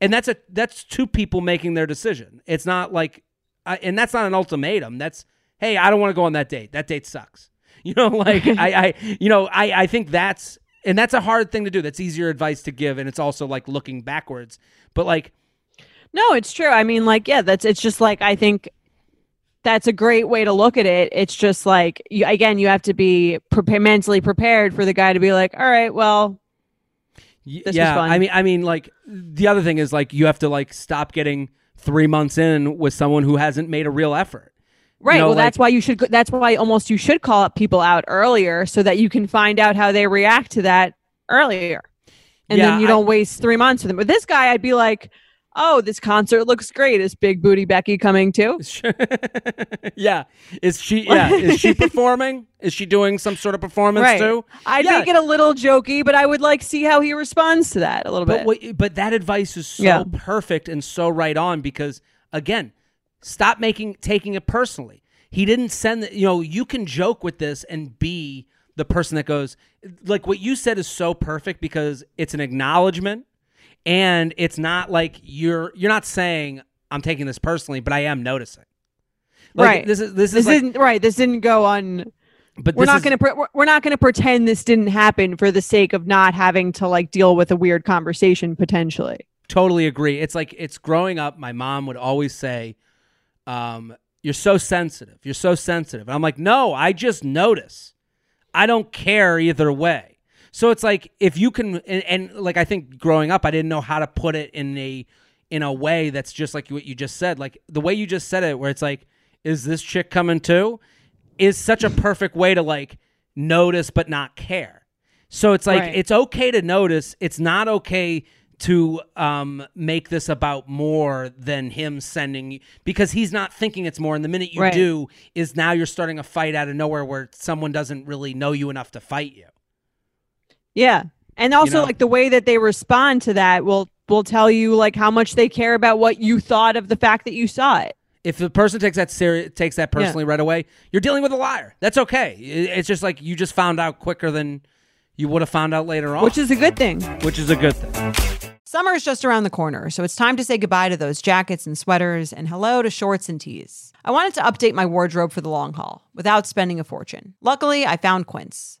And that's a that's two people making their decision. It's not like, I, and that's not an ultimatum. That's hey, I don't want to go on that date. That date sucks. You know, like I, I, you know, I, I think that's and that's a hard thing to do. That's easier advice to give, and it's also like looking backwards. But like, No, it's true. I mean, like, yeah, that's it's just like I think that's a great way to look at it. It's just like you, again, you have to be pre- mentally prepared for the guy to be like, all right, well, y- This was yeah, fun. I mean, I mean, like the other thing is like you have to like stop getting three months in with someone who hasn't made a real effort. Right. know, well, that's why you should. go- That's why almost you should call up people out earlier so that you can find out how they react to that earlier, and Yeah, then you don't waste three months with them. But this guy, I'd be like, oh, this concert looks great. Is Big Booty Becky coming too? yeah, is she? Yeah, is she performing? Is she doing some sort of performance Right. too? I'd Yeah. make it a little jokey, but I would like see how he responds to that a little But bit. what, but that advice is so Yeah. perfect and so right on because again, stop making taking it personally. He didn't send the, you know, you can joke with this and be the person that goes like what you said is so perfect because it's an acknowledgement and it's not like you're you're not saying I'm taking this personally, but I am noticing. Like, Right. This is this this is like, isn't right. This didn't go on. but We're not is- going to pre- we're- we're not going to pretend this didn't happen for the sake of not having to like deal with a weird conversation potentially. totally agree. It's like it's growing up. My mom would always say, um, "You're so sensitive. You're so sensitive." And I'm like, "No, I just notice. I don't care either way." So it's like if you can, and, and like I think growing up, I didn't know how to put it in a in a way that's just like what you just said. Like the way you just said it, where it's like, "Is this chick coming too?" is such a perfect way to like notice but not care. So it's like Right. it's okay to notice. It's not okay to um, make this about more than him sending you because he's not thinking it's more. And the minute you Right. do, is now you're starting a fight out of nowhere where someone doesn't really know you enough to fight you. Yeah. And also know? like the way that they respond to that will will tell you like how much they care about what you thought of the fact that you saw it. If the person takes that serious, takes that personally right away, you're dealing with a liar. That's okay. It's just like you just found out quicker than you would have found out later on, Which is a good thing. which is a good thing. Summer is just around the corner, so it's time to say goodbye to those jackets and sweaters and hello to shorts and tees. I wanted to update my wardrobe for the long haul without spending a fortune. Luckily, I found Quince.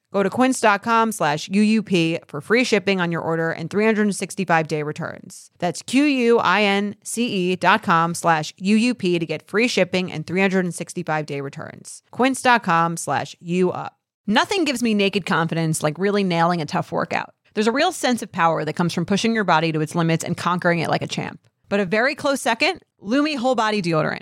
Go to quince.com slash UUP for free shipping on your order and 365 day returns. That's Q-U-I-N-C-E dot com slash UUP to get free shipping and 365 day returns. Quince.com slash UUP. Nothing gives me naked confidence like really nailing a tough workout. There's a real sense of power that comes from pushing your body to its limits and conquering it like a champ. But a very close second, Lume Whole Body Deodorant.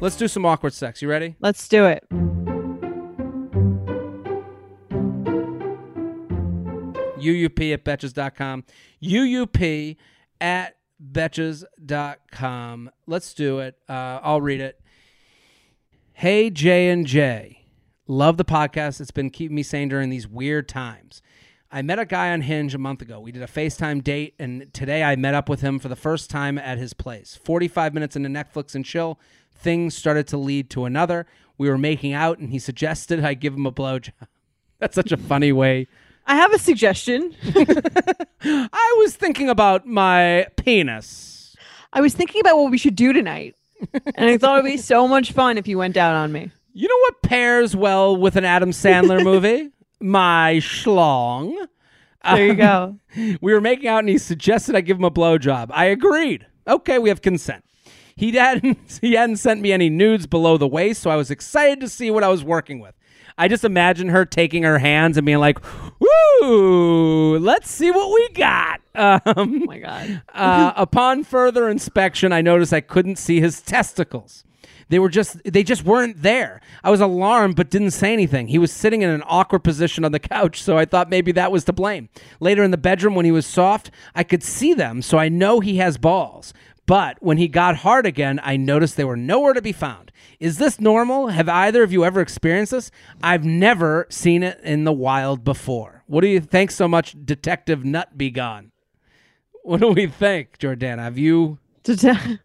Let's do some awkward sex. You ready? Let's do it. UUP at betches.com. UUP at betches.com. Let's do it. Uh, I'll read it. Hey, J and J. Love the podcast. It's been keeping me sane during these weird times. I met a guy on Hinge a month ago. We did a FaceTime date, and today I met up with him for the first time at his place. 45 minutes into Netflix and chill, things started to lead to another. We were making out, and he suggested I give him a blowjob. That's such a funny way I have a suggestion. I was thinking about my penis. I was thinking about what we should do tonight. and I thought it'd be so much fun if you went down on me. You know what pairs well with an Adam Sandler movie? my schlong. There you go. We were making out and he suggested I give him a blowjob. I agreed. Okay, we have consent. He hadn't he hadn't sent me any nudes below the waist, so I was excited to see what I was working with. I just imagine her taking her hands and being like, "Woo, let's see what we got." Um, Oh my god. uh, upon further inspection, I noticed I couldn't see his testicles. They were just they just weren't there. I was alarmed but didn't say anything. He was sitting in an awkward position on the couch, so I thought maybe that was to blame. Later in the bedroom when he was soft, I could see them, so I know he has balls. But when he got hard again, I noticed they were nowhere to be found. Is this normal? Have either of you ever experienced this? I've never seen it in the wild before. What do you think so much, Detective Nut Be Gone? What do we think, Jordana? Have you Det-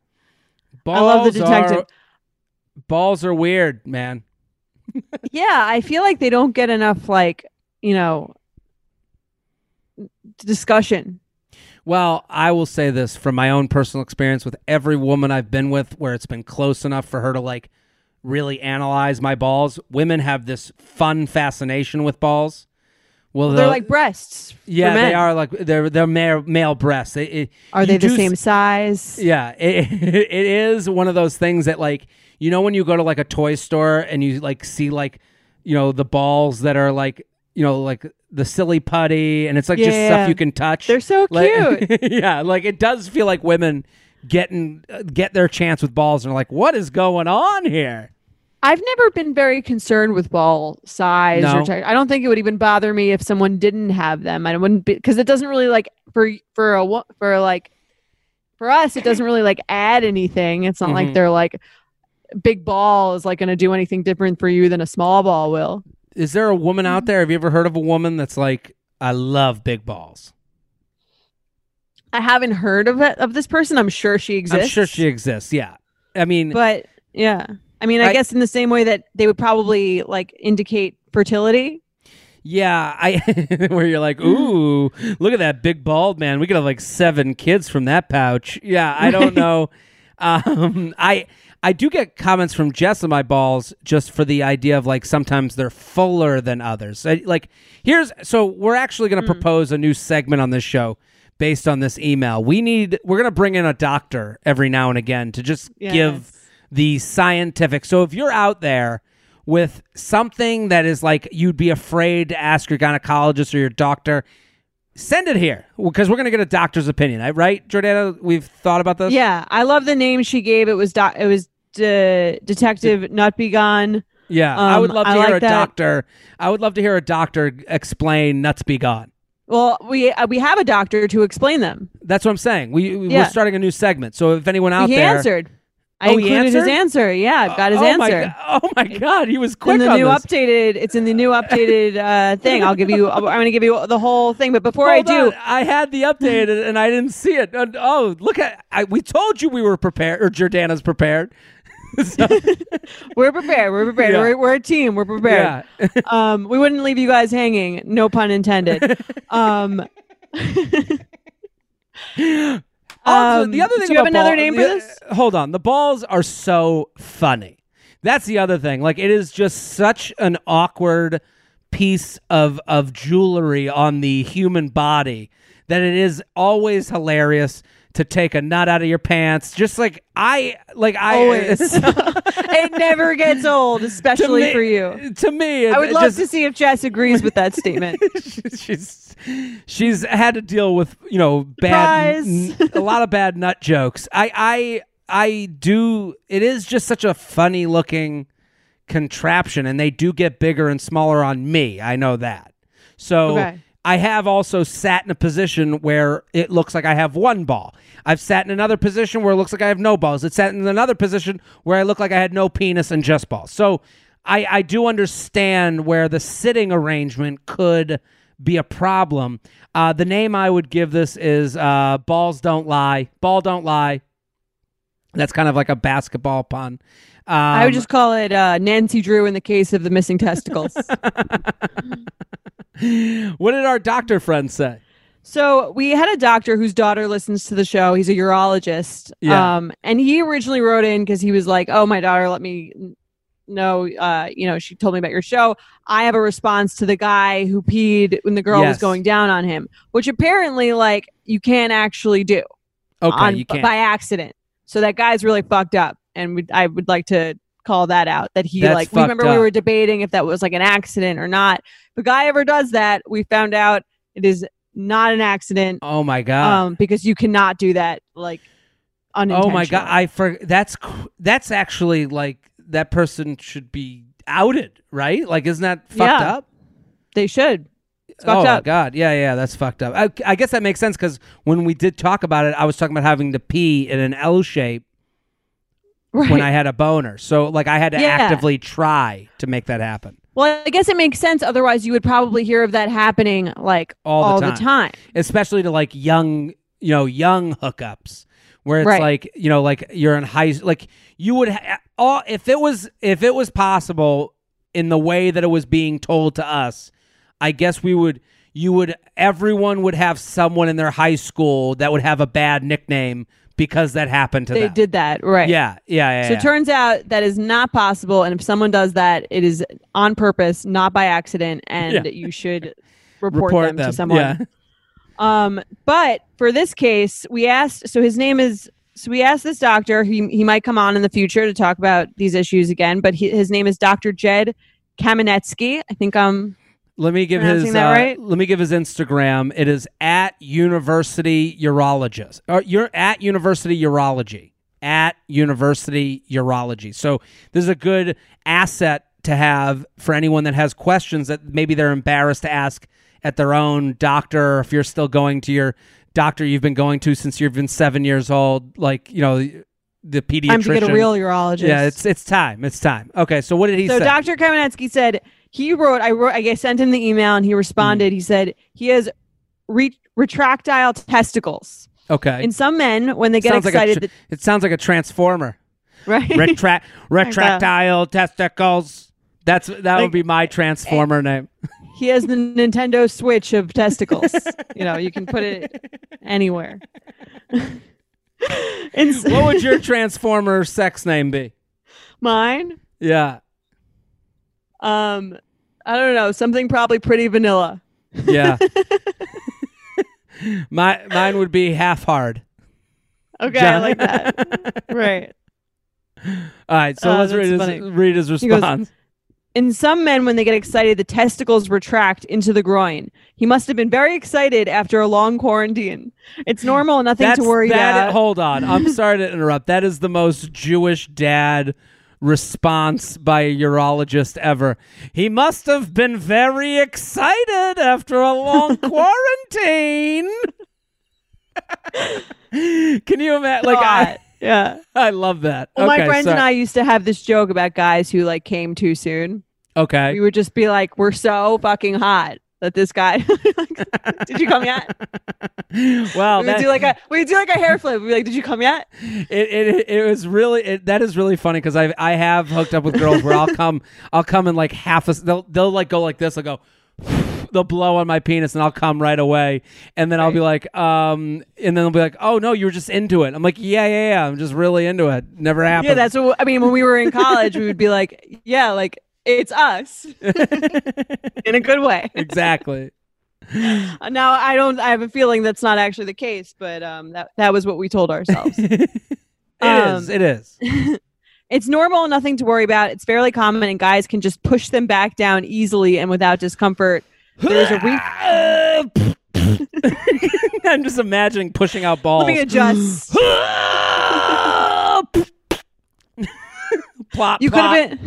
balls I love the detective. Are, balls are weird, man. yeah, I feel like they don't get enough like, you know, discussion. Well, I will say this from my own personal experience with every woman I've been with where it's been close enough for her to like really analyze my balls. Women have this fun fascination with balls. Well, They're they'll- like breasts. yeah, they are like they're they're male, male breasts. They- it- Are they the do same size? Yeah, it, it is one of those things that like you know when you go to like a toy store and you like see like you know the balls that are like you know like the silly putty and it's like just Yeah. stuff you can touch. They're so Like- cute. yeah, like it does feel like women getting uh, get their chance with balls and are like, what is going on here? I've never been very concerned with ball size No. or type. I don't think it would even bother me if someone didn't have them. I wouldn't be because it doesn't really like for for a for like for us it doesn't really like add anything. It's not Mhm. like they're like big ball is like going to do anything different for you than a small ball will. Is there a woman Mm-hmm. out there? Have you ever heard of a woman that's like, I love big balls? I haven't heard of it of this person. I'm sure she exists. I'm sure she exists. Yeah, I mean, But yeah, I mean, I, I- guess in the same way that they would probably like indicate fertility. Yeah, I where you're like, ooh, look at that big bald man. We could have like seven kids from that pouch. Yeah, I don't know. Um, I I do get comments from Jess on my balls just for the idea of like sometimes they're fuller than others. I, like here's so we're actually going to hmm. propose a new segment on this show based on this email. We need we're going to bring in a doctor every now and again to just give the scientific. So if you're out there with something that is like you'd be afraid to ask your gynecologist or your doctor, send it here because we're going to get a doctor's opinion. Right, Jordana? We've thought about this. Yeah, I love the name she gave. It was doc. It was de- Detective Nutbegon. Yeah, I would Um, love to I hear like a that. doctor. I would love to hear a doctor explain nuts be gone. Well, we uh, we have a doctor to explain them. That's what I'm saying. We we- Yeah. we're starting a new segment. So if anyone out he there, answered. I Oh, included his answer. Yeah, I've got his oh answer. go- oh my god, he was quick in the new this. updated. It's in the new updated uh, thing. I'll give you. I'm going to give you the whole thing. But before Hold I do, on. I had the update and I didn't see it. Oh, look at! I, we told you we were prepared, or Jordana's prepared. So, we're prepared. We're prepared. Yeah. We're, we're a team. We're prepared. yeah. um, we wouldn't leave you guys hanging. No pun intended. um, Also, Um, the other thing do you have another ball- name for the- this? Hold on, the balls are so funny. That's the other thing. Like it is just such an awkward piece of of jewelry on the human body that it is always hilarious to take a nut out of your pants. Just like I like I Always. it never gets old, especially me- for you. To me, I would love just- to see if Jess agrees with that statement. she's she's had to deal with you know bad n- a lot of bad nut jokes. I I I do. It is just such a funny looking contraption, and they do get bigger and smaller on me. I know that. So. Okay. I have also sat in a position where it looks like I have one ball. I've sat in another position where it looks like I have no balls. It's sat in another position where I look like I had no penis and just balls. So I, I do understand where the sitting arrangement could be a problem. Uh, the name I would give this is uh, Balls Don't Lie. Ball Don't Lie. That's kind of like a basketball pun. Um, I would just call it uh, Nancy Drew in the case of the missing testicles. what did our doctor friend say? So we had a doctor whose daughter listens to the show. He's a urologist. Yeah. Um, and he originally wrote in because he was like, "Oh, my daughter let me know. Uh, you know, she told me about your show. I have a response to the guy who peed when the girl was going down on him, which apparently, like, you can't actually do Okay, on, you can't. by accident. So that guy's really fucked up, and we, I would like to call that out. That he That's like. We remember we were debating if that was like an accident or not. If a guy ever does that, we found out it is not an accident oh my god. um, because you cannot do that like unintentionally. Oh my god! I for that's that's actually like that person should be outed, right? Like, isn't that fucked Yeah. up? they should. It's oh up. god! Yeah, yeah, that's fucked up. I, I guess that makes sense because when we did talk about it, I was talking about having to pee in an L shape Right. when I had a boner. So like, I had to Yeah. actively try to make that happen. well, I guess it makes sense. Otherwise, you would probably hear of that happening like All the the time. especially to like young, you know, young hookups where it's Right. like, you know, like you're in high school. like you would ha- all if it was if it was possible in the way that it was being told to us, I guess we would you would everyone would have someone in their high school that would have a bad nickname because that happened to They them. They did that, right? Yeah, yeah, yeah. So yeah. it turns out that is not possible, and if someone does that, it is on purpose, not by accident, and Yeah. you should report, report them, them. to someone. Yeah. Um, but for this case, we asked. So his name is. So we asked this doctor. He he might come on in the future to talk about these issues again. But he, his name is Dr. Jed Kaminetsky. I think um Let me give his uh, right? let me give his Instagram. It is at University Urologist or you're at University Urology at University Urology. So this is a good asset to have for anyone that has questions that maybe they're embarrassed to ask at their own doctor. Or if you're still going to your doctor you've been going to since you've been seven years old, like you know the pediatrician. time to get a real urologist. yeah, it's it's time. It's time. Okay, so what did he so say? So Dr. Kaminetsky said he wrote. I wrote. I sent him the email, and he responded. Mm. He said he has re- retractile testicles. okay, In some men, when they get Sounds like a excited, it sounds like a transformer. right? Retract retractile testicles. That's that Like- would be my transformer eh, name. he has the Nintendo Switch of testicles. you know, you can put it anywhere. In s- What would your transformer sex name be? mine? Yeah. Um, I don't know. Something probably pretty vanilla. Yeah. my mine would be half hard. Okay, I like that. right. All right, so Oh, let's read his, read his response. In some men, when they get excited, the testicles retract into the groin. He must have been very excited after a long quarantine. It's normal, nothing That's to worry that. about. Hold on, I'm sorry to interrupt. That is the most Jewish dad response by a urologist ever. He must have been very excited after a long quarantine. Can you imagine? Like I, yeah. I love that. Well, okay, my friends so- and I used to have this joke about guys who like came too soon. Okay. We would just be like, "We're so fucking hot that this guy." Did you come yet? well, we that, do like a we do like a hair flip. We'd be like, "Did you come yet?" it, it it was really it, that is really funny because I I have hooked up with girls where I'll come I'll come in like half a they'll they'll like go like this I'll go they'll blow on my penis and I'll come right away, and then I'll be like, um, and then they'll be like, oh no, you were just into it. I'm like, yeah, yeah, yeah, I'm just really into it. Never happened. Yeah, that's what I mean. When we were in college, we would be like, yeah, like it's us in a good way. exactly. Now I don't. I have a feeling that's not actually the case, but um, that that was what we told ourselves. It is. Um, It is. it's normal, nothing to worry about. It's fairly common, and guys can just push them back down easily and without discomfort. There's a re- I'm just imagining pushing out balls. Let me adjust. plop, You could have been.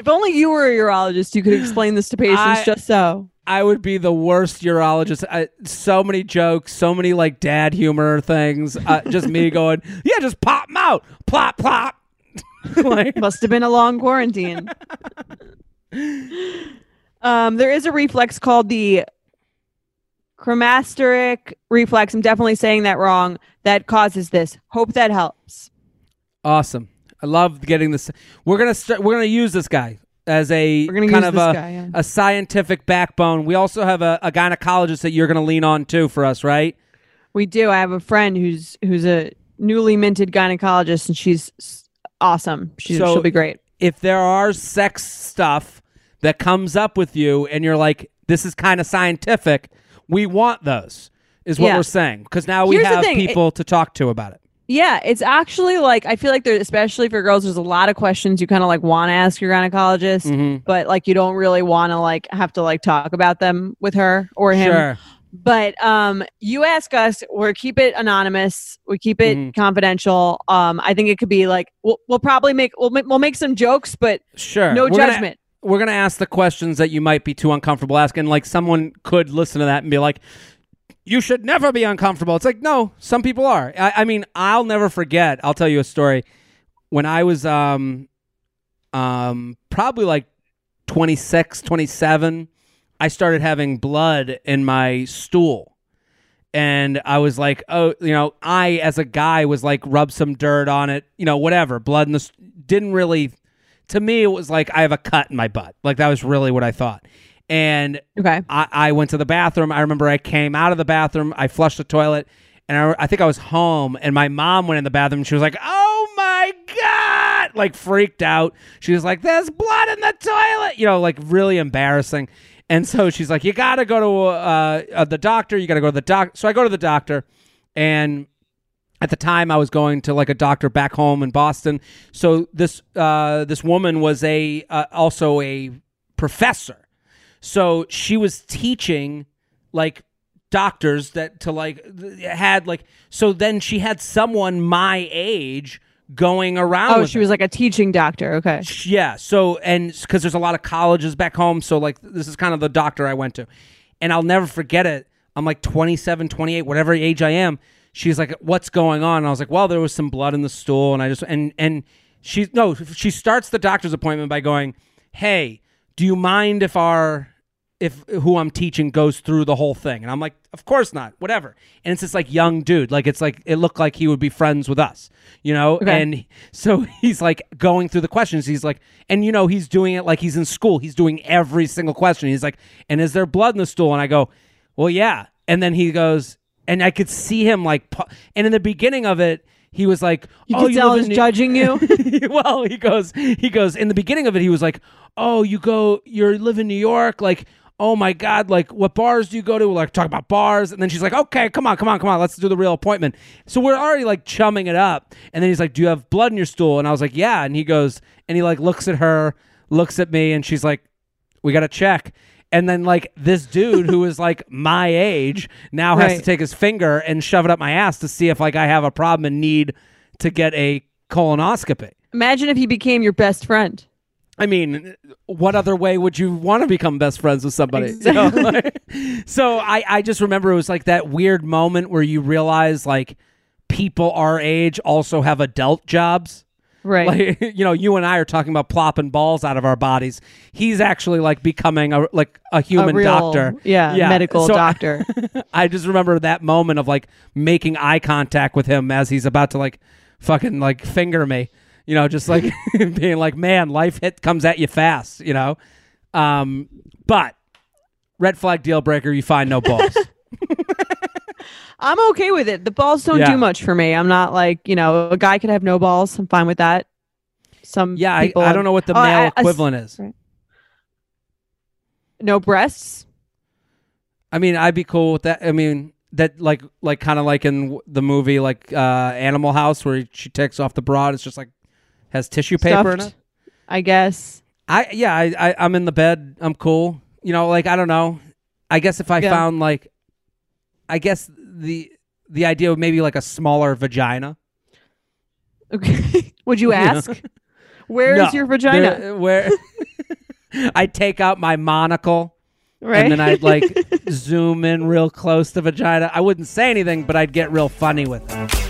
If only you were a urologist, you could explain this to patients I- just so. I would be the worst urologist. I, so many jokes, so many like dad humor things. Uh, just me going, yeah, just pop them out, plop, plop. like, Must have been a long quarantine. um, there is a reflex called the chromasteric reflex. I'm definitely saying that wrong. That causes this. Hope that helps. awesome. I love getting this. We're gonna start. We're gonna use this guy as a kind of a, guy, yeah. a scientific backbone. We also have a, a gynecologist that you're gonna lean on too for us, right? We do. I have a friend who's who's a newly minted gynecologist, and she's awesome. She's, So- she'll be great. if there are sex stuff that comes up with you and you're like, this is kind of scientific, we want those, is what Yeah. we're saying. Because now we Here's have thing, it- people to talk to about it. Yeah, it's actually like I feel like there, especially for girls, there's a lot of questions you kind of like want to ask your gynecologist, Mhm. but like you don't really want to like have to like talk about them with her or him. Sure. But um, you ask us, we keep it anonymous, we keep it Mhm. confidential. Um, I think it could be like we'll, we'll probably make we'll we'll make some jokes, but Sure. no We're gonna- judgment. we're going to ask the questions that you might be too uncomfortable asking. Like someone could listen to that and be like, you should never be uncomfortable. It's like, no, some people are. I, I mean, I'll never forget. I'll tell you a story. When I was um, um, probably like 26, 27, I started having blood in my stool. And I was like, oh, you know, I as a guy was like, rub some dirt on it, you know, whatever. Blood in the s- didn't really. To me, it was like I have a cut in my butt. Like that was really what I thought. And Okay. I, I went to the bathroom. I remember I came out of the bathroom. I flushed the toilet, and I, I think I was home. And my mom went in the bathroom. And she was like, "Oh my god!" Like freaked out. She was like, "There's blood in the toilet," you know, like really embarrassing. And so she's like, "You got to go to uh, uh, the doctor. You got to go to the doc." So I go to the doctor, and at the time I was going to like a doctor back home in Boston. So this uh, this woman was a uh, also a professor. So she was teaching like doctors that to like had like so then she had someone my age going around Oh, she her. was like a teaching doctor. Okay. Yeah. So, and because there's a lot of colleges back home. So, like, this is kind of the doctor I went to. And I'll never forget it. I'm like 27, 28, whatever age I am. She's like, what's going on? And I was like, well, there was some blood in the stool. And I just, and, and she, no, she starts the doctor's appointment by going, hey, do you mind if our, if who I'm teaching goes through the whole thing? And I'm like, of course not, whatever. And it's this like young dude. Like, it's like, it looked like he would be friends with us, you know? Okay. And so he's like going through the questions. He's like, and you know, he's doing it like he's in school. He's doing every single question. He's like, and is there blood in the stool? And I go, well, yeah. And then he goes, and I could see him like, pu- and in the beginning of it, he was like, You oh, you tell live he's in New- judging you. well, he goes, he goes, in the beginning of it, he was like, oh, you go, you live in New York, like, oh my God, like, what bars do you go to? We're like, talk about bars. And then she's like, okay, come on, come on, come on, let's do the real appointment. So we're already like chumming it up. And then he's like, do you have blood in your stool? And I was like, yeah. And he goes, and he like looks at her, looks at me, and she's like, we got to check. And then like this dude who is like my age now has to take his finger and shove it up my ass to see if like I have a problem and need to get a colonoscopy. Imagine if he became your best friend. I mean, what other way would you want to become best friends with somebody? You know, like- so I, I just remember it was like that weird moment where you realize like people our age also have adult jobs. Right. Like you know, you and I are talking about plopping balls out of our bodies. He's actually like becoming a like a human a real, doctor. Yeah, medical So I- doctor. I just remember that moment of like making eye contact with him as he's about to like fucking like finger me. You know, just like being like, man, life hit comes at you fast, you know? Um, but red flag deal breaker. You find no balls. I'm okay with it. The balls don't Yeah. do much for me. I'm not like, you know, a guy could have no balls. I'm fine with that. Some yeah, I, I don't know what the Oh, I- male I- I- equivalent is. no breasts. I mean, I'd be cool with that. I mean, that like like kind of like in the movie like uh Animal House where she takes off the bra. It's just like has tissue paper in it. I guess. I yeah, I, I I'm in the bed. I'm cool. You know, like I don't know. I guess if I Yeah. found like, I guess the the idea of maybe like a smaller vagina. Okay. Would you You know? ask? Where is No, your vagina? there- where I take out my monocle right. and then I'd like zoom in real close to vagina. I wouldn't say anything, but I'd get real funny with it.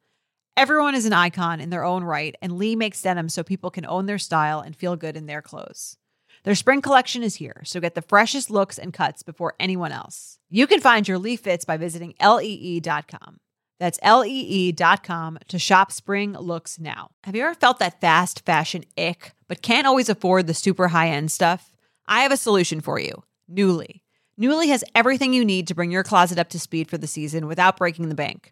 Everyone is an icon in their own right, and Lee makes denim so people can own their style and feel good in their clothes. Their spring collection is here, so get the freshest looks and cuts before anyone else. You can find your Lee fits by visiting lee.com. That's lee.com to shop spring looks now. Have you ever felt that fast fashion ick, but can't always afford the super high end stuff? I have a solution for you Nuuly. Nuuly has everything you need to bring your closet up to speed for the season without breaking the bank.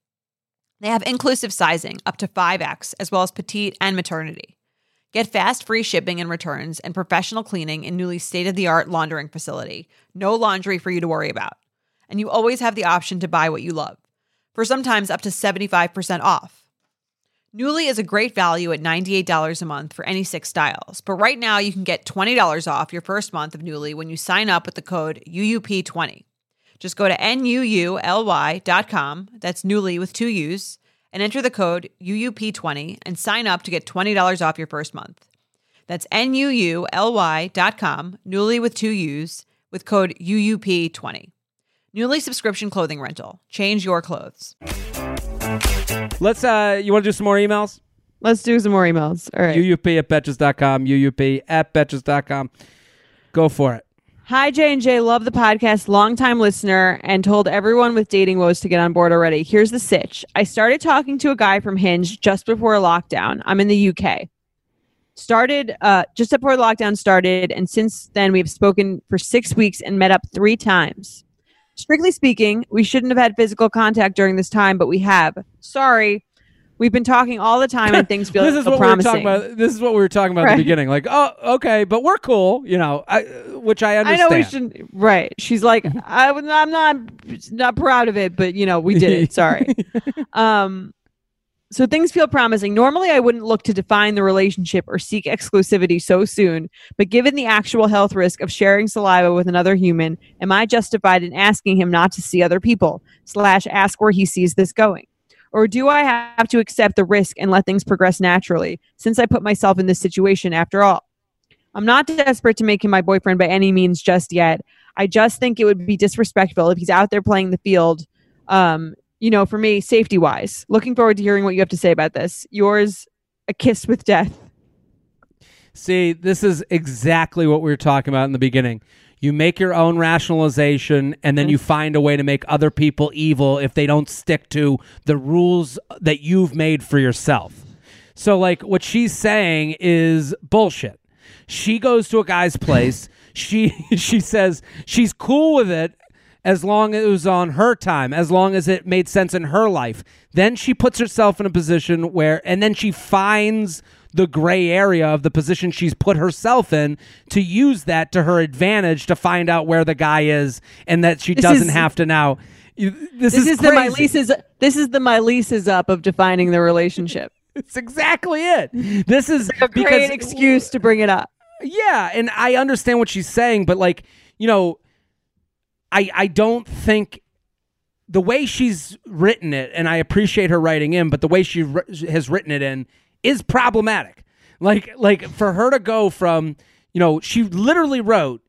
They have inclusive sizing up to 5X, as well as petite and maternity. Get fast free shipping and returns and professional cleaning in Nuuly state of the art laundering facility. No laundry for you to worry about. And you always have the option to buy what you love, for sometimes up to 75% off. Nuuly is a great value at $98 a month for any six styles, but right now you can get $20 off your first month of Nuuly when you sign up with the code UUP20. Just go to NUULY.com, that's Nuuly with two U's, and enter the code UUP20 and sign up to get $20 off your first month. That's NUULY.com, Nuuly with two U's, with code UUP20. Nuuly subscription clothing rental. Change your clothes. Let's uh you want to do some more emails? Let's do some more emails. All right. UUP at betches.com, UUP at betches.com. Go for it. Hi, J and J. Love the podcast. Longtime listener and told everyone with dating woes to get on board already. Here's the sitch. I started talking to a guy from Hinge just before lockdown. I'm in the UK. Started uh, just before lockdown started, and since then we've spoken for six weeks and met up three times. Strictly speaking, we shouldn't have had physical contact during this time, but we have. Sorry. We've been talking all the time and things feel this is what promising. we were talking about. This is what we were talking about at the beginning. Like, oh, okay, but we're cool, you know, I, which I understand. I know we shouldn't. Right. She's like, I, I'm not, not proud of it, but you know, we did it. Sorry. um, so things feel promising. Normally, I wouldn't look to define the relationship or seek exclusivity so soon, but given the actual health risk of sharing saliva with another human, am I justified in asking him not to see other people? Slash, ask where he sees this going. Or do I have to accept the risk and let things progress naturally, since I put myself in this situation after all? I'm not desperate to make him my boyfriend by any means just yet. I just think it would be disrespectful if he's out there playing the field, um, you know, for me, safety wise. Looking forward to hearing what you have to say about this. Yours, A Kiss with Death. See, this is exactly what we were talking about in the beginning. You make your own rationalization and then you mm-hmm. find a way to make other people evil if they don't stick to the rules that you've made for yourself. So like what she's saying is bullshit. She goes to a guy's place. she she says she's cool with it as long as it was on her time, as long as it made sense in her life. Then she puts herself in a position where and then she finds the gray area of the position she's put herself in to use that to her advantage to find out where the guy is and that she This doesn't is- have to now this, This is, is the my lease is this is the my lease is up of defining the relationship. It's exactly it. This is A because great excuse to bring it up. Yeah, and I understand what she's saying, but like, you know, I I don't think the way she's written it, and I appreciate her writing in, but the way she has written it in is problematic. Like like for her to go from, you know, she literally wrote.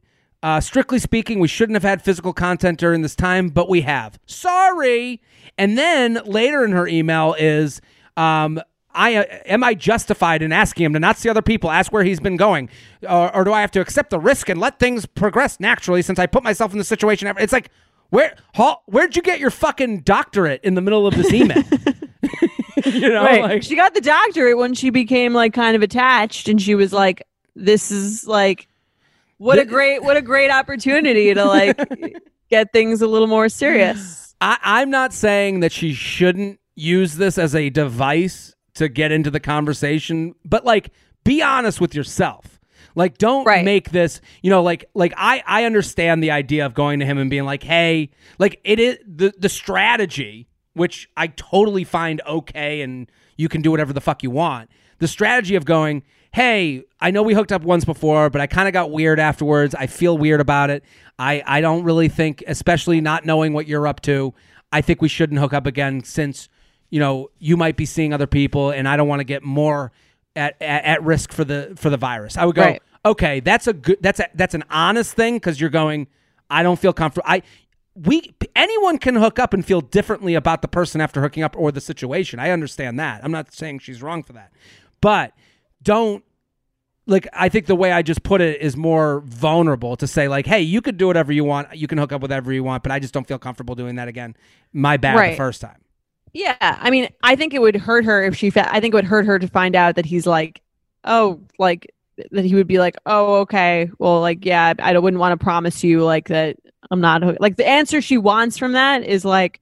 Uh, strictly speaking, we shouldn't have had physical content during this time, but we have. Sorry. And then later in her email is, um, I uh, am I justified in asking him to not see other people, ask where he's been going, or, or do I have to accept the risk and let things progress naturally since I put myself in the situation? It's like, where, where'd you get your fucking doctorate in the middle of this email? you know, Right. like, she got the doctorate when she became like kind of attached and she was like, This is like what a great what a great opportunity to like get things a little more serious. I, I'm not saying that she shouldn't use this as a device to get into the conversation, but like, be honest with yourself. Like, don't Right. make this, you know, like, like I, I understand the idea of going to him and being like, hey, like it is the the strategy, which I totally find okay, and you can do whatever the fuck you want. The strategy of going, hey, I know we hooked up once before, but I kind of got weird afterwards. I feel weird about it. I, I don't really think, especially not knowing what you're up to, I think we shouldn't hook up again since, you know, you might be seeing other people and I don't want to get more at, at, at risk for the for the virus. I would go, Right. okay, that's a good that's a that's an honest thing because you're going, I don't feel comfortable. I we anyone can hook up and feel differently about the person after hooking up or the situation. I understand that. I'm not saying she's wrong for that. But don't like I think the way I just put it is more vulnerable to say like, hey, you could do whatever you want, you can hook up with whatever you want, but I just don't feel comfortable doing that again. My bad the first time. Yeah. I mean, I think it would hurt her if she fa- I think it would hurt her to find out that he's like, oh, like that he would be like, oh, okay, well, like, yeah, I wouldn't want to promise you like that I'm not hook-" like the answer she wants from that is like,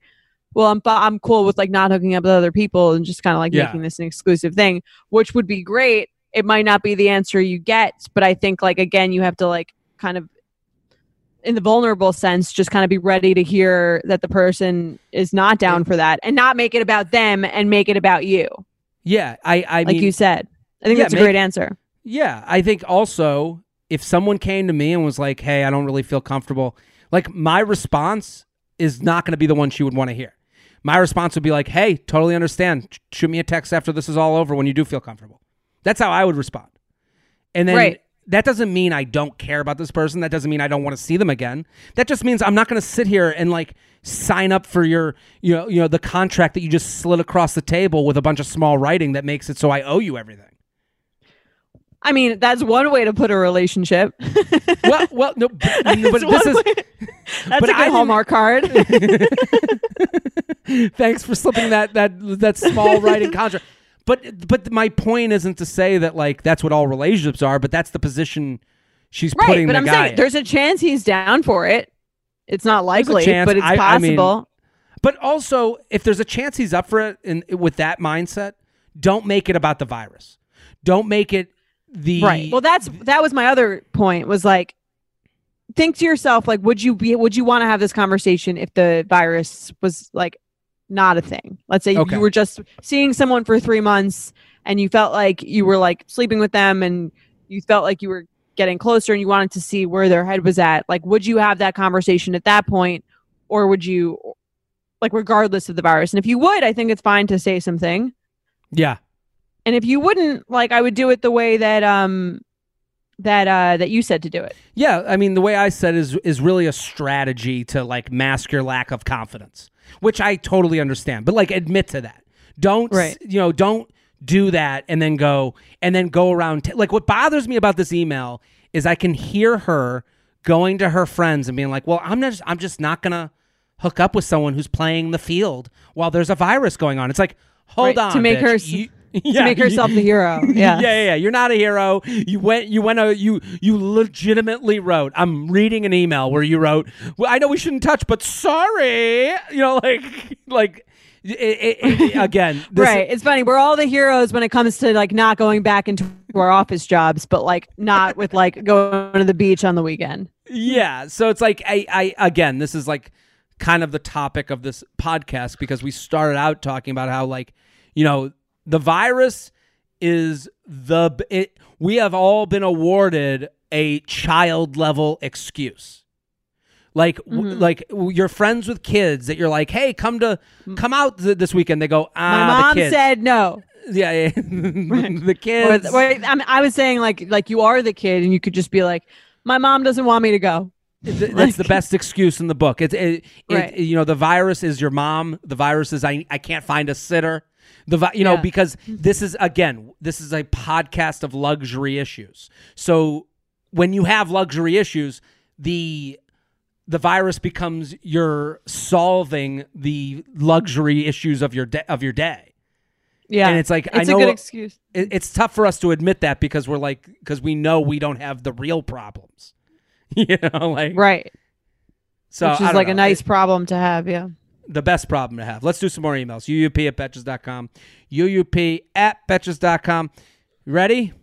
well, I'm I'm cool with like not hooking up with other people and just kind of like Yeah. making this an exclusive thing, which would be great. It might not be the answer you get, but I think like again, you have to like kind of in the vulnerable sense, just kind of be ready to hear that the person is not down for that and not make it about them and make it about you. Yeah, I I Like mean you said. I think Yeah, that's a make- great answer. Yeah, I think also if someone came to me and was like, "Hey, I don't really feel comfortable," like my response is not going to be the one she would want to hear. My response would be like, "Hey, totally understand. Shoot me a text after this is all over when you do feel comfortable." That's how I would respond. And then Right. that doesn't mean I don't care about this person. That doesn't mean I don't want to see them again. That just means I'm not going to sit here and like sign up for your you know, you know the contract that you just slid across the table with a bunch of small writing that makes it so I owe you everything. I mean, that's one way to put a relationship. well, well, no, but, but this is way- that's but a I good didn't- Hallmark card. thanks for slipping that that that small writing contract. But but my point isn't to say that like that's what all relationships are, but that's the position she's right. putting But the I'm guy. saying in. there's a chance he's down for it. It's not likely, but it's I- I mean, possible. But also, if there's a chance he's up for it, and with that mindset, don't make it about the virus. Don't make it the right. Well, that's that was my other point. Was like, think to yourself, like, would you be? Would you want to have this conversation if the virus was like not a thing? Let's say Okay. you were just seeing someone for three months and you felt like you were like sleeping with them and you felt like you were getting closer and you wanted to see where their head was at. Like, would you have that conversation at that point, or would you? Like regardless of the virus, and if you would, I think it's fine to say something. yeah. And if you wouldn't, like I would do it the way that um that uh that you said to do it. Yeah, I mean the way I said is is really a strategy to like mask your lack of confidence, which I totally understand. But like admit to that. Don't Right. you know, don't do that and then go and then go around t- like what bothers me about this email is I can hear her going to her friends and being like, "Well, I'm not I'm just not going to hook up with someone who's playing the field while there's a virus going on." It's like, "Hold Right, on. to make bitch. her you, Yeah, make you- herself the hero. Yeah. yeah, yeah, yeah. You're not a hero. You went, you went, a, you, you legitimately wrote. I'm reading an email where you wrote, "Well, I know we shouldn't touch, but sorry." You know, like, like, it, it, it- again, this- right. It's funny. We're all the heroes when it comes to like not going back into our office jobs, but like not with like going to the beach on the weekend. Yeah. So it's like I, I again, this is like kind of the topic of this podcast because we started out talking about how like, you know, the virus is the it, we have all been awarded a child level excuse. Like, w- like w- you're friends with kids that you're like, hey, come to come out th- this weekend. They go, ah, My the mom kids. said no. yeah, yeah. the Or, kids. or, I, mean, I was saying like like you are the kid, and you could just be like, my mom doesn't want me to go. Th- that's the best excuse in the book. It's it, it, Right. you know the virus is your mom. The virus is I I can't find a sitter. The vi- you know Yeah. because mm-hmm. this is again this is a podcast of luxury issues. So when you have luxury issues, the the virus becomes your solving the luxury issues of your day of your day. Yeah, And it's like, I it's know- a good excuse. It, it's tough for us to admit that because we're like because we know we don't have the real problems. you know, like Right, so which is like a know. nice problem to have. Yeah. The best problem to have. Let's do some more emails. UUP at betches.com. UUP at betches.com. Ready?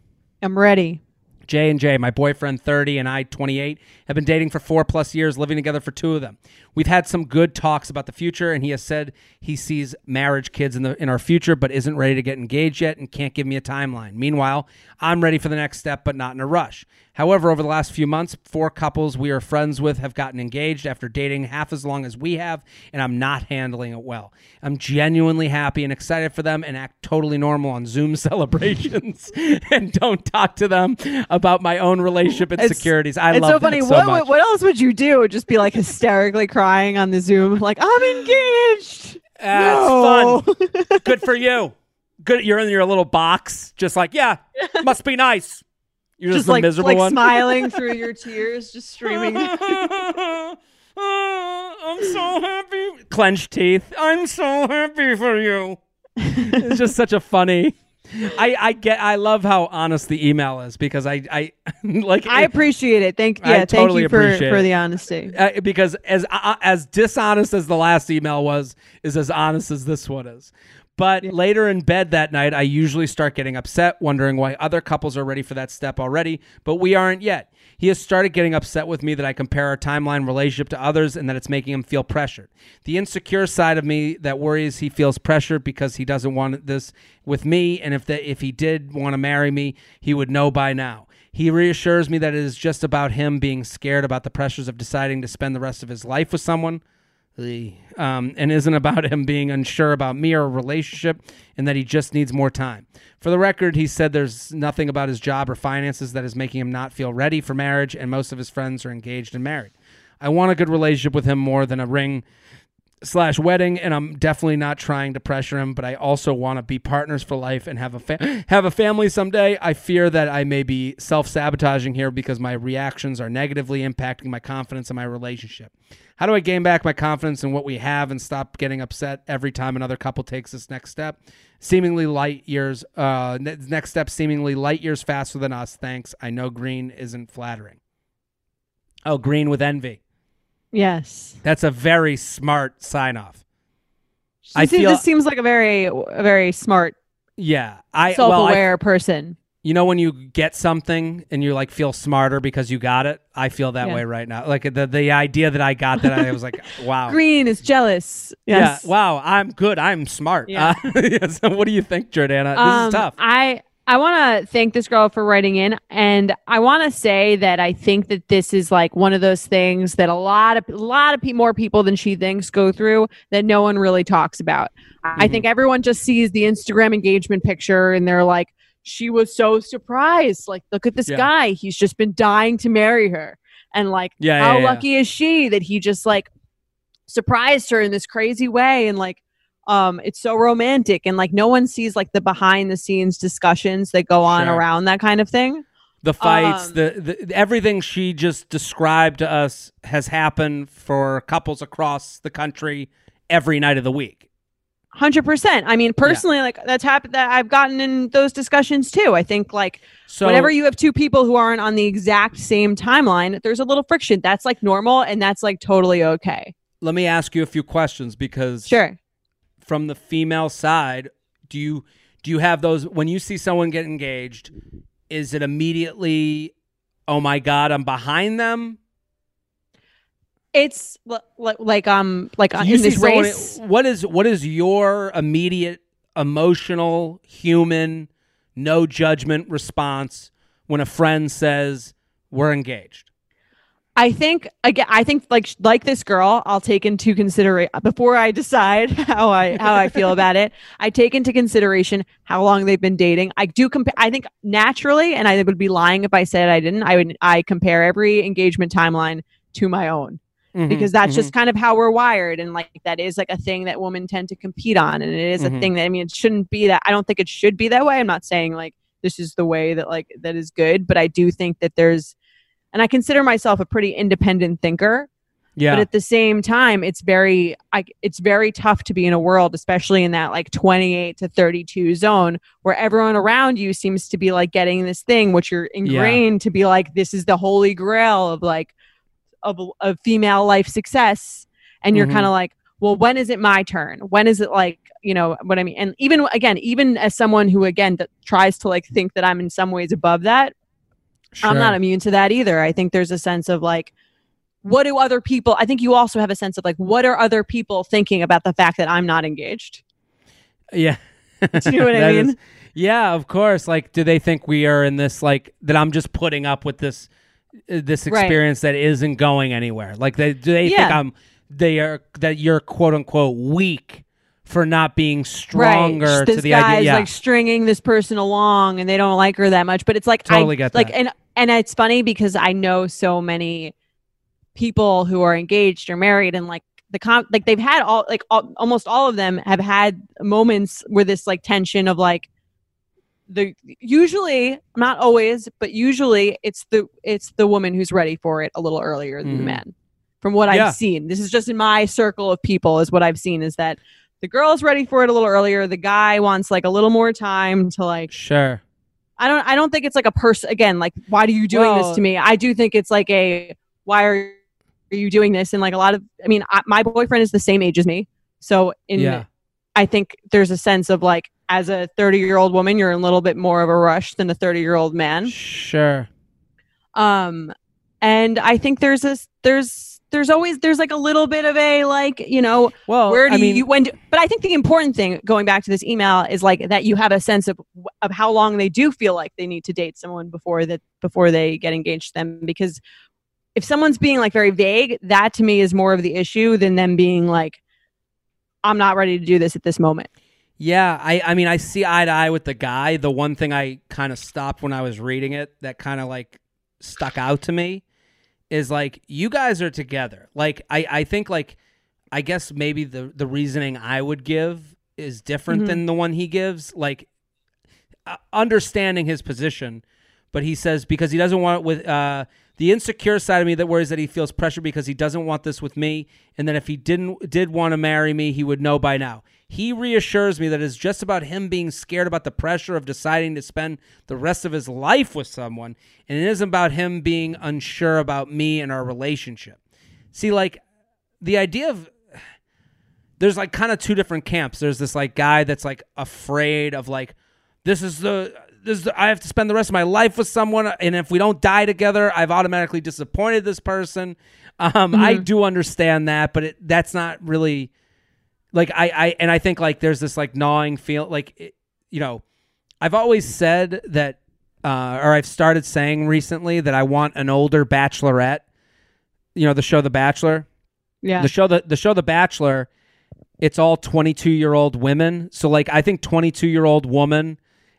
I'm ready. J and J, my boyfriend 30 and I 28, have been dating for 4 plus years, living together for 2 of them. We've had some good talks about the future and he has said he sees marriage kids in the in our future but isn't ready to get engaged yet and can't give me a timeline. Meanwhile, I'm ready for the next step but not in a rush. However, over the last few months, four couples we are friends with have gotten engaged after dating half as long as we have, and I'm not handling it well. I'm genuinely happy and excited for them and act totally normal on Zoom celebrations and don't talk to them about my own relationship insecurities. I it's love so that funny. so what what else would you do? Just be like hysterically crying on the Zoom, like I'm engaged. Ah, No. It's fun. Good for you. Good. You're in your little box, just like yeah, must be nice. You're just, just like miserable like one. smiling through your tears, just streaming. I'm so happy. Clenched teeth. I'm so happy for you. it's just such a funny. I I get. I love how honest the email is because I I like. I it- appreciate it. Thank I yeah, thank totally you for appreciate for the honesty. uh, because as uh, as dishonest as the last email was, is as honest as this one is. But later in bed that night, I usually start getting upset, wondering why other couples are ready for that step already, but we aren't yet. He has started getting upset with me that I compare our timeline relationship to others and that it's making him feel pressured. The insecure side of me that worries he feels pressured because he doesn't want this with me, and if the, if he did want to marry me, he would know by now. He reassures me that it is just about him being scared about the pressures of deciding to spend the rest of his life with someone um, and isn't about him being unsure about me or a relationship and that he just needs more time. For the record, he said there's nothing about his job or finances that is making him not feel ready for marriage, and most of his friends are engaged and married. I want a good relationship with him more than a ring slash wedding, and I'm definitely not trying to pressure him, but I also want to be partners for life and have a fa- have a family someday. I fear that I may be self sabotaging here because my reactions are negatively impacting my confidence in my relationship. How do I gain back my confidence in what we have and stop getting upset every time another couple takes this next step? Seemingly light years, uh, ne- next step seemingly light years faster than us. Thanks. I know green isn't flattering. Oh, green with envy. Yes. That's a very smart sign off. I see, feel- this seems like a very a very smart, Yeah, I well, I- self-aware person. you know when you get something and you like feel smarter because you got it. I feel that Yeah. way right now. Like the the idea that I got that I was like, wow. Green is jealous. Yes. Yeah, wow, I'm good. I'm smart. Yeah. Uh, so what do you think, Jordana? This Um, is tough. I I want to thank this girl for writing in, and I want to say that I think that this is like one of those things that a lot of a lot of pe- more people than she thinks go through that no one really talks about. I Mhm. think everyone just sees the Instagram engagement picture and they're like, she was so surprised. Like, look at this Yeah. guy; he's just been dying to marry her, and like, Yeah, how yeah. lucky is she that he just like surprised her in this crazy way and like um it's so romantic and like no one sees like the behind the scenes discussions that go on Sure. around that kind of thing The fights, um, the, the everything she just described to us has happened for couples across the country every night of the week. Hundred percent. I mean, personally, like that's happened. That I've gotten in those discussions too. I think like So whenever you have two people who aren't on the exact same timeline, there's a little friction. That's like normal, and that's like totally okay. let me ask you a few questions because Sure. From the female side, do you do you have those when you see someone get engaged? Is it immediately, oh my god, I'm behind them? It's li- li- like um like uh, you in this someone- race. what is what is your immediate emotional, human, no judgment response when a friend says we're engaged? I think again. I think like like this girl, I'll take into consideration before I decide how I how I feel about it. I take into consideration how long they've been dating. I do compare. I think naturally, and I would be lying if I said I didn't. I would. I compare every engagement timeline to my own Mm-hmm. because that's just kind of how we're wired, and like that is like a thing that women tend to compete on, and it is Mhm. a thing that I mean, it shouldn't be that. I don't think it should be that way. I'm not saying like this is the way that like that is good, but I do think that there's and I consider myself a pretty independent thinker. yeah. But at the same time, it's very, I, it's very tough to be in a world, especially in that like 28 to 32 zone, where everyone around you seems to be like getting this thing, which you're ingrained to be like, this is the holy grail of like, of, of female life success, and you're Mhm. kind of like, well, when is it my turn? When is it like, you know what I mean? And even again, even as someone who again that tries to like think that I'm in some ways above that, I'm not immune to that either. I think there's a sense of like, what do other people? I think you also have a sense of like, what are other people thinking about the fact that I'm not engaged? Yeah. Do you know what I mean? is- yeah, of course. Like, do they think we are in this like that? I'm just putting up with this uh, this Right. experience that isn't going anywhere. Like, they do they think I'm they are that you're quote unquote weak for not being stronger right. to This the guy's idea. Yeah. like stringing this person along, and they don't like her that much. But it's like Totally I get like, that. and and it's funny because I know so many people who are engaged or married, and like the com like they've had all like all, almost all of them have had moments where this like tension of like the usually not always but usually it's the it's the woman who's ready for it a little earlier than Mhm. the man from what Yeah. i've seen this is just in my circle of people is what i've seen is that the girl's ready for it a little earlier the guy wants like a little more time to like sure. i don't i don't think it's like a person again like why are you doing Well- this to me i do think it's like a why are you doing this and like a lot of i mean I, my boyfriend is the same age as me so in Yeah. I think there's a sense of like, as a 30 year old woman, you're in a little bit more of a rush than a 30 year old man. Sure. Um, and I think there's this, there's, there's always, there's like a little bit of a like, you know, Well, where do I mean, you, when, do, but I think the important thing going back to this email is like that you have a sense of, of how long they do feel like they need to date someone before that, before they get engaged to them. Because if someone's being like very vague, that to me is more of the issue than them being like, I'm not ready to do this at this moment. Yeah, I, I mean, I see eye to eye with the guy. The one thing I kind of stopped when I was reading it that kind of like stuck out to me is like you guys are together. Like I, I think like I guess maybe the the reasoning I would give is different Mhm. than the one he gives. Like uh, understanding his position, but he says because he doesn't want it with uh, the insecure side of me that worries that he feels pressure because he doesn't want this with me, and then if he didn't did want to marry me, he would know by now. He reassures me that it's just about him being scared about the pressure of deciding to spend the rest of his life with someone, and it isn't about him being unsure about me and our relationship. See, like the idea of there's like kind of two different camps. There's this like guy that's like afraid of like this is the this I have to spend the rest of my life with someone, and if we don't die together, I've automatically disappointed this person. Um, I do understand that, but it, that's not really like I, I and I think like there's this like gnawing feel like it, you know I've always said that uh, or I've started saying recently that I want an older bachelorette. You know the show The Bachelor Yeah. the show the, the show the bachelor it's all 22 year old women so like i think 22 year old woman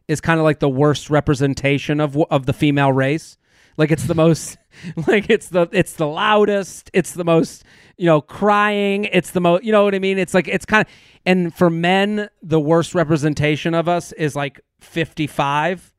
is kind of like the worst representation of of the female race. Like it's the most like it's the it's the loudest it's the most you know crying it's the most you know what i mean? It's like it's kind of and for men the worst representation of us is like 55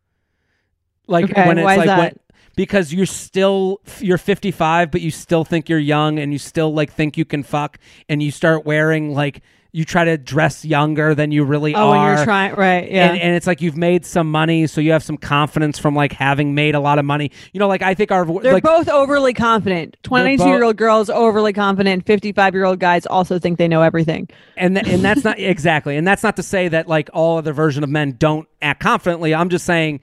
like Okay, when it's like when, because you're still you're 55 but you still think you're young and you still like think you can fuck and you start wearing like you try to dress younger than you really Oh, are. and you're trying right, yeah. And, and it's like you've made some money, so you have some confidence from like having made a lot of money. You know, like I think our They're like both overly confident. 22 year old girls overly confident. 55 year old guys also think they know everything. and th- and that's not exactly, and that's not to say that like all other version of men don't act confidently. I'm just saying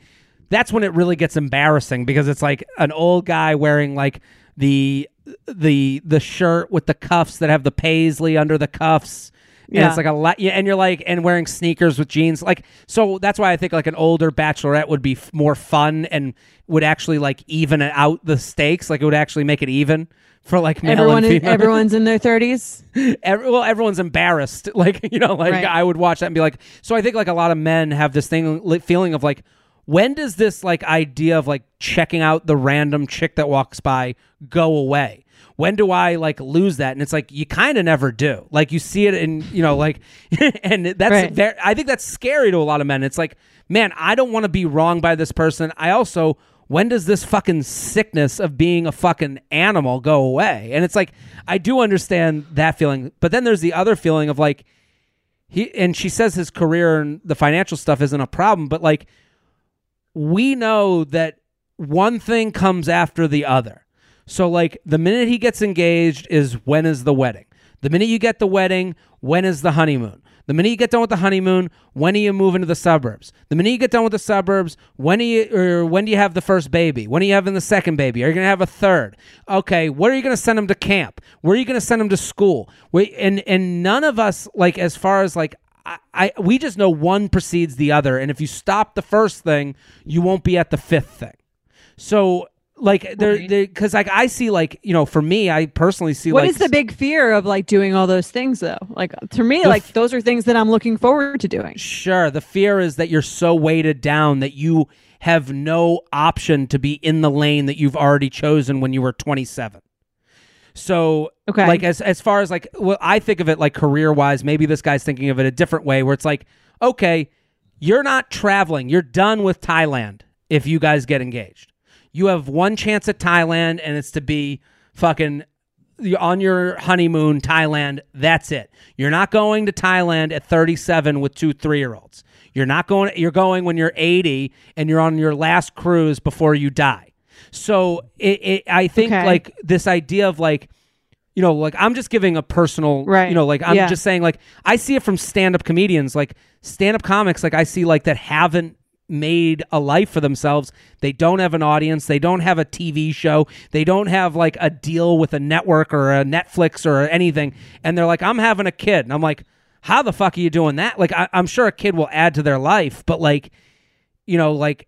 that's when it really gets embarrassing because it's like an old guy wearing like the the the shirt with the cuffs that have the paisley under the cuffs. And Yeah. it's like a lot, yeah, and you're like, and wearing sneakers with jeans, like, so that's why I think like an older bachelorette would be f- more fun and would actually like even out the stakes, like it would actually make it even for like male Everyone and is, everyone's in their 30s. Every, well, everyone's embarrassed. Like, you know, like Right. I would watch that and be like, so I think like a lot of men have this thing, li- feeling of like, when does this like idea of like checking out the random chick that walks by go away? When do I like lose that? And it's like, you kind of never do. Like, you see it in, you know, like, and that's, Right. very, I think that's scary to a lot of men. It's like, man, I don't want to be wrong by this person. I also, when does this fucking sickness of being a fucking animal go away? And it's like, I do understand that feeling, but then there's the other feeling of like, he and she says his career and the financial stuff isn't a problem, but like, we know that one thing comes after the other. So like the minute he gets engaged is when is the wedding. The minute you get the wedding, when is the honeymoon? The minute you get done with the honeymoon, when do you move into the suburbs? The minute you get done with the suburbs, when do you or when do you have the first baby? When are you having the second baby? Are you gonna have a third? Okay, where are you gonna send him to camp? Where are you gonna send him to school? We and and none of us like as far as like I, I we just know one precedes the other, and if you stop the first thing, you won't be at the fifth thing. So like there because like I see like you know for me I personally see What like is the big fear of like doing all those things though? Like to me, like f- those are things that I'm looking forward to doing. Sure. The fear is that you're so weighted down that you have no option to be in the lane that you've already chosen when you were 27. So, Okay. like as as far as like, well, I think of it like career wise. Maybe this guy's thinking of it a different way, where it's like, okay, you're not traveling. You're done with Thailand if you guys get engaged. You have one chance at Thailand, and it's to be fucking on your honeymoon Thailand. That's it. You're not going to Thailand at 37 with two three year olds. You're not going. You're going when you're 80 and you're on your last cruise before you die. So it, it I think Okay. like this idea of like you know like i'm just giving a personal Right. you know like i'm Yeah. just saying like i see it from stand-up comedians like stand-up comics like i see like that haven't made a life for themselves. They don't have an audience. They don't have a tv show. They don't have like a deal with a network or a netflix or anything. And they're like i'm having a kid. And i'm like how the fuck are you doing that? Like I, i'm sure a kid will add to their life but like you know like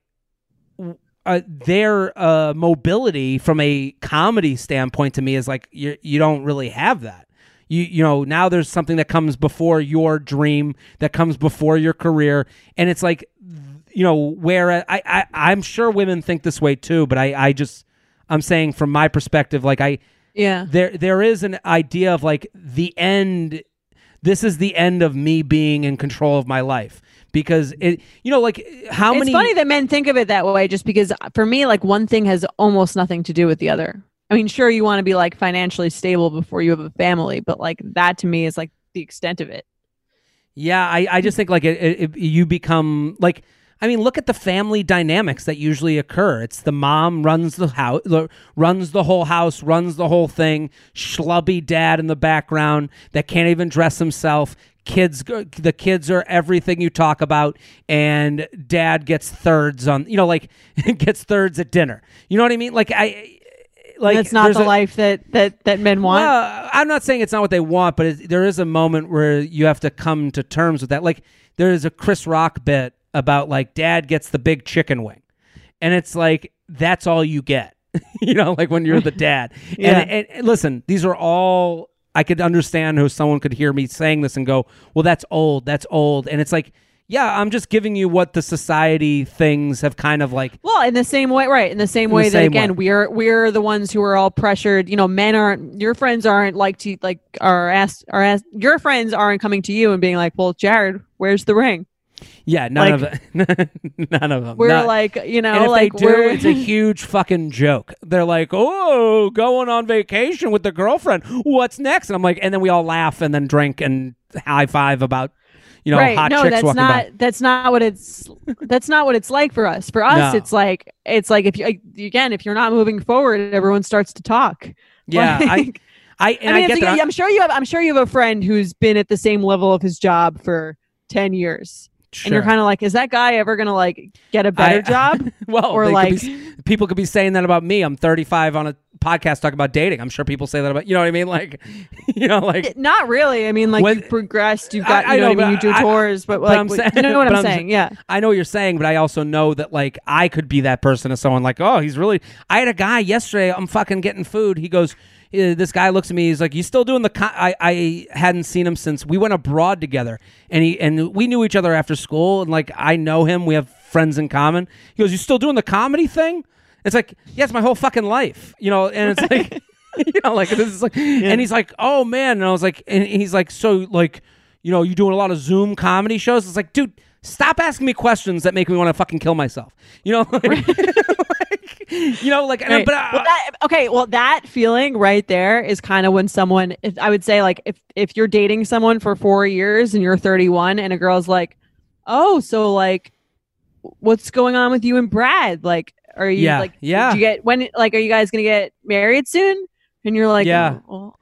uh, their uh, mobility from a comedy standpoint to me is like you you don't really have that. You you know now there's something that comes before your dream that comes before your career, and it's like you know where uh, I, I I'm sure women think this way too, but I I just I'm saying from my perspective like I Yeah. there there is an idea of like the end this is the end of me being in control of my life. Because it you know like how it's many It's funny that men think of it that way just because uh, for me like one thing has almost nothing to do with the other. I mean sure you want to be like financially stable before you have a family but like that to me is like the extent of it. Yeah, I, I just think like it, it, it- you become like I mean, look at the family dynamics that usually occur. It's the mom runs the house, runs the whole house, runs the whole thing. Schlubby dad in the background that can't even dress himself. Kids, the kids are everything you talk about, and dad gets thirds on. You know, like gets thirds at dinner. You know what I mean? Like I, like that's not the a- life that that that men want well, I'm not saying it's not what they want, but it, there is a moment where you have to come to terms with that. Like there is a Chris Rock bit about like dad gets the big chicken wing, and it's like that's all you get. you know, like when you're the dad. Yeah. and, and, and listen, these are all I could understand how someone could hear me saying this and go, "Well, that's old. That's old," and it's like. Yeah, I'm just giving you what the society things have kind of like Well, in the same way, right? In the same the way that same again, way. we're we're the ones who are all pressured. You know, men aren't. Your friends aren't like to like are asked are asked. Your friends aren't coming to you and being like, "Well, Jared, where's the ring?" Yeah, none Like- of none of them. We're Not- like, you know, and if like they do, we're it's a huge fucking joke. They're like, "Oh, going on vacation with the girlfriend. What's next?" And I'm like, and then we all laugh and then drink and high five about you know right. hot no, chicks that's walking not by. that's not what it's that's not what it's like for us. For us, No. it's like it's like if you again, if you're not moving forward, everyone starts to talk. Yeah, Like- I I and I I, get that. I'm sure you have. I'm sure you have a friend who's been at the same level of his job for ten years, and you're kind of like, is that guy ever gonna like get a better I- job? well, or they could like- be, people could be saying that about me. I'm 35 on a podcast talk about dating. I'm sure people say that about you know what I mean. Like, you know, like Not really. I mean, like When- you've progressed. You've got. I- I you know, know, what I mean. You do I- tours, but, but like, I'm what- saying- you know what I'm I'm saying? Yeah. I know what you're saying, but I also know that like I could be that person as someone like, oh, he's really. I had a guy yesterday. I'm fucking getting food. He goes, eh, this guy looks at me. He's like, you still doing the? Co-? I I hadn't seen him since we went abroad together, and he and we knew each other after school, and like I know him. We have friends in common. He goes, you still doing the comedy thing? It's like, yeah, it's my whole fucking life, you know. And it's like, you know, like this is like, and he's like, oh man, and I was like, and he's like, so like, you know, you doing a lot of Zoom comedy shows? It's like, dude, stop asking me questions that make me want to fucking kill myself. You know, like, like, you know, like, Right. but uh, Well, that, okay, well, that feeling right there is kind of when someone, if, I would say, like, if if you're dating someone for four years and you're 31, and a girl's like, "Oh, so like, what's going on with you and Brad? Like, are you Yeah, like, yeah. You get when? Like, are you guys gonna get married soon?" And you're like, Yeah. "Oh, well."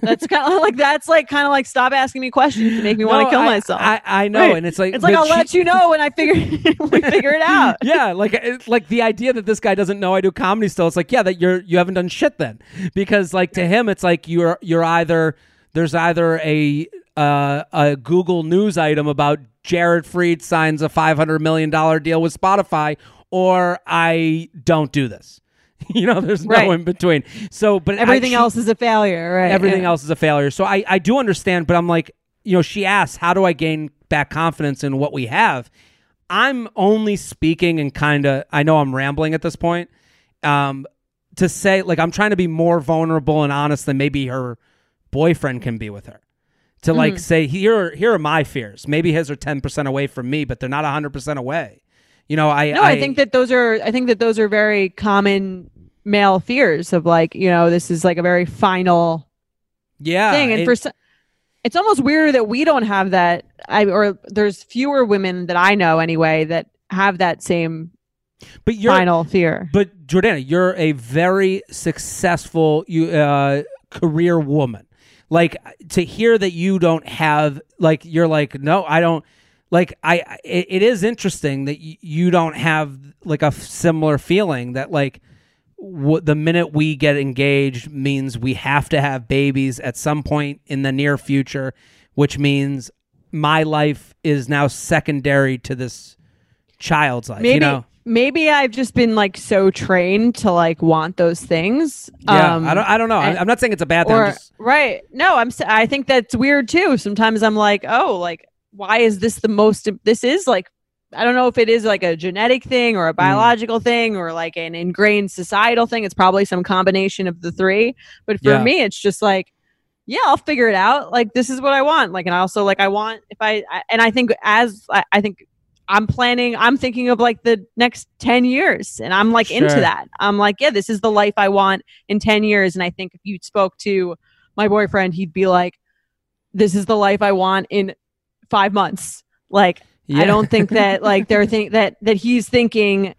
that's kind of like that's like kind of like stop asking me questions to make me want to kill I- myself. I, I know, Right. and it's like, it's like I'll she- let you know when I figure we figure it out. yeah, like it's like the idea that this guy doesn't know I do comedy still. It's like, yeah, that you're you haven't done shit then, because like to him, it's like you're you're either there's either a uh, a Google News item about Jared Freid signs a five hundred million dollar deal with Spotify, or I don't do this. You know, there's no Right. in between. So, but Everything she- else is a failure, right? everything Yeah. else is a failure. So I, I do understand, but I'm like, you know, she asks, how do I gain back confidence in what we have? I'm only speaking and kind of, I know I'm rambling at this point, um, to say, like, I'm trying to be more vulnerable and honest than maybe her boyfriend can be with her. To like say, here, here are my fears. Maybe his are 10% away from me, but they're not 100% away. You know, I, No, I, think that those are I think that those are very common male fears of like, you know, this is like a very final yeah, thing. And it- for some, it's almost weird that we don't have that I or there's fewer women that I know anyway that have that same but you're, final fear. But Jordana, you're a very successful you uh, career woman. Like to hear that you don't have like you're like no, I don't like I it, it is interesting that y- you don't have like a f- similar feeling that like what the minute we get engaged means we have to have babies at some point in the near future, which means my life is now secondary to this child's life. maybe you know? maybe I've just been like so trained to like want those things. Yeah, Um, I don't. I don't know. And- I'm not saying it's a bad thing. Or just, right no i'm i think that's weird too sometimes i'm like oh like why is this the most this is like i don't know if it is like a genetic thing Mm. or a biological thing or like an ingrained societal thing. It's probably some combination of the three. But for Yeah. me it's just like yeah i'll figure it out. Like this is what i want. Like and i also like i want if i, I and i think as I, I think i'm planning i'm thinking of like the next 10 years. And i'm like into that. I'm like yeah this is the life i want in 10 years. And i think if you spoke to my boyfriend he'd be like this is the life i want in five months like yeah. i don't think that like they're think that that he's thinking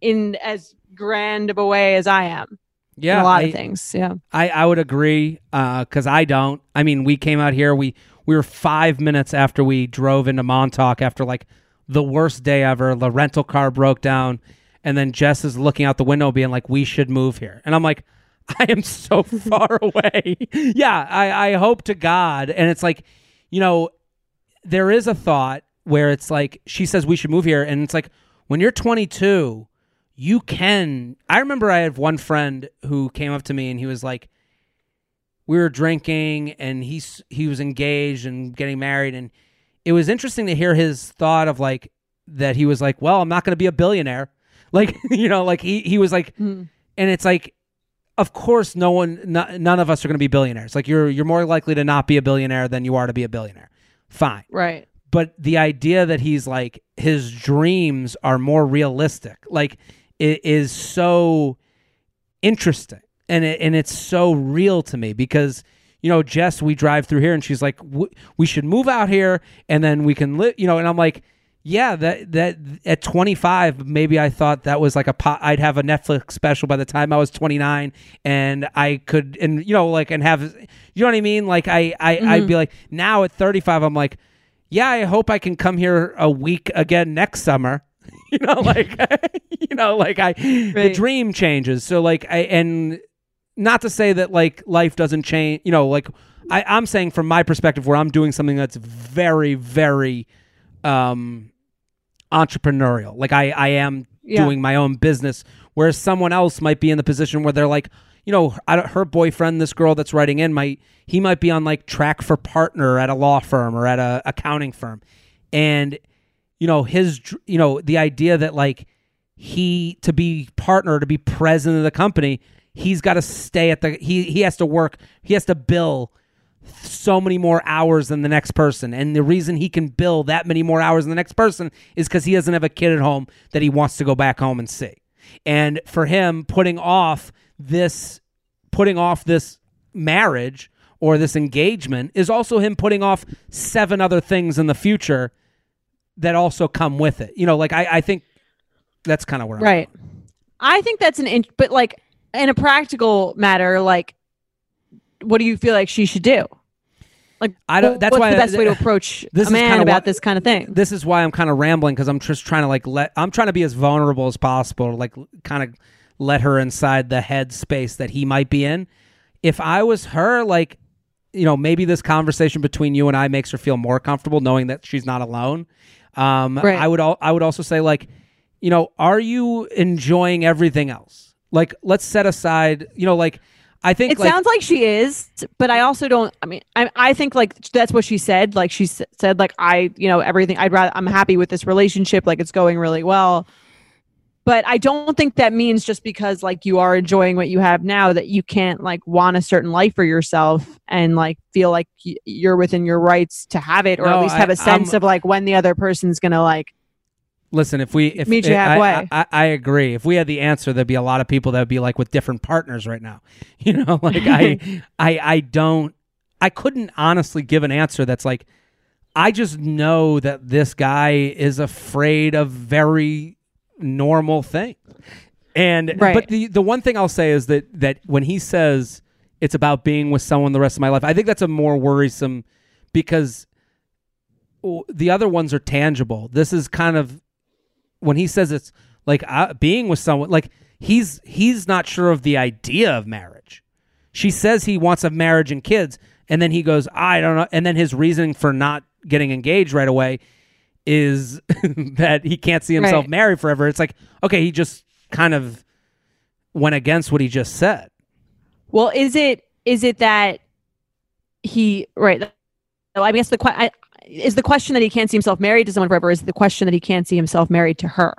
in as grand of a way as i am Yeah, a lot I, of things yeah I, I would agree uh, because I don't. I mean, we came out here. We we were five minutes after we drove into Montauk after like the worst day ever. The rental car broke down, and then Jess is looking out the window, being like, "We should move here," and I'm like. I am so far away. yeah, I, I hope to God. And it's like, you know, there is a thought where it's like, she says we should move here. And it's like, when you're 22, you can. I remember I had one friend who came up to me and he was like, we were drinking and he's he was engaged and getting married and it was interesting to hear his thought of like that he was like, well, I'm not going to be a billionaire. Like, you know, like he he was like Mhm. and it's like of course no one no, none of us are going to be billionaires. Like you're you're more likely to not be a billionaire than you are to be a billionaire. Fine right but the idea that he's like his dreams are more realistic like it is so interesting and it, and it's so real to me because you know, Jess, we drive through here, and she's like, we should move out here, and then we can live, you know, and I'm like. Yeah, that that at 25, maybe I thought that was like a pot. I'd have a Netflix special by the time I was 29, and I could, and you know, like, and have, you know what I mean? Like, I, I, Mm-hmm. I'd be like, now at 35, I'm like, yeah, I hope I can come here a week again next summer. you know, like, you know, like I, the dream changes. So like, I and not to say that like life doesn't change. You know, like I, I'm saying from my perspective, where I'm doing something that's very, very, um, entrepreneurial. Like I, I am Yeah. doing my own business, whereas someone else might be in the position where they're like, you know, I don't, her boyfriend, this girl that's writing in, might he might be on like track for partner at a law firm or at a accounting firm, and you know his, you know, the idea that like he to be partner to be president of the company, he's got to stay at the he he has to work, he has to bill so many more hours than the next person. And the reason he can bill that many more hours than the next person is because he doesn't have a kid at home that he wants to go back home and see. And for him, putting off this, putting off this marriage or this engagement is also him putting off seven other things in the future that also come with it. You know, like I, I think that's kind of where I'm Right. I think that's an in- but like in a practical matter, like what do you feel like she should do? Like I don't- that's what's why the I- best way to approach This a man about why- this kind of thing. this is why I'm kind of rambling because I'm just trying to like let I'm trying to be as vulnerable as possible, like kind of let her inside the head space that he might be in. If I was her, like you know, maybe this conversation between you and I makes her feel more comfortable knowing that she's not alone. Um, Right. I would al- I would also say like, you know, are you enjoying everything else? Like, let's set aside, you know, like I think It like, sounds like she is, but I also don't. I mean, I I think like that's what she said. Like she said, like I, you know, everything. I'd rather. I'm happy with this relationship. Like it's going really well. But I don't think that means just because like you are enjoying what you have now that you can't like want a certain life for yourself and like feel like y- you're within your rights to have it or No, at least have a sense I'm- of like when the other person's gonna like Listen, if we if Meet you I- halfway. I, I, I agree. If we had the answer, there'd be a lot of people that would be like with different partners right now. You know, like I I I don't I couldn't honestly give an answer that's like I just know that this guy is afraid of very normal things. And Right. but the the one thing I'll say is that that when he says it's about being with someone the rest of my life, I think that's a more worrisome because the other ones are tangible. This is kind of when he says it's like uh, being with someone like he's he's not sure of the idea of marriage. She says he wants a marriage and kids and then he goes I don't know and then his reasoning for not getting engaged right away is that he can't see himself Right. married forever. It's like okay, he just kind of went against what he just said. Well, is it is it that he right? I guess the que- I, is the question that he can't see himself married to someone forever. Is the question that he can't see himself married to her?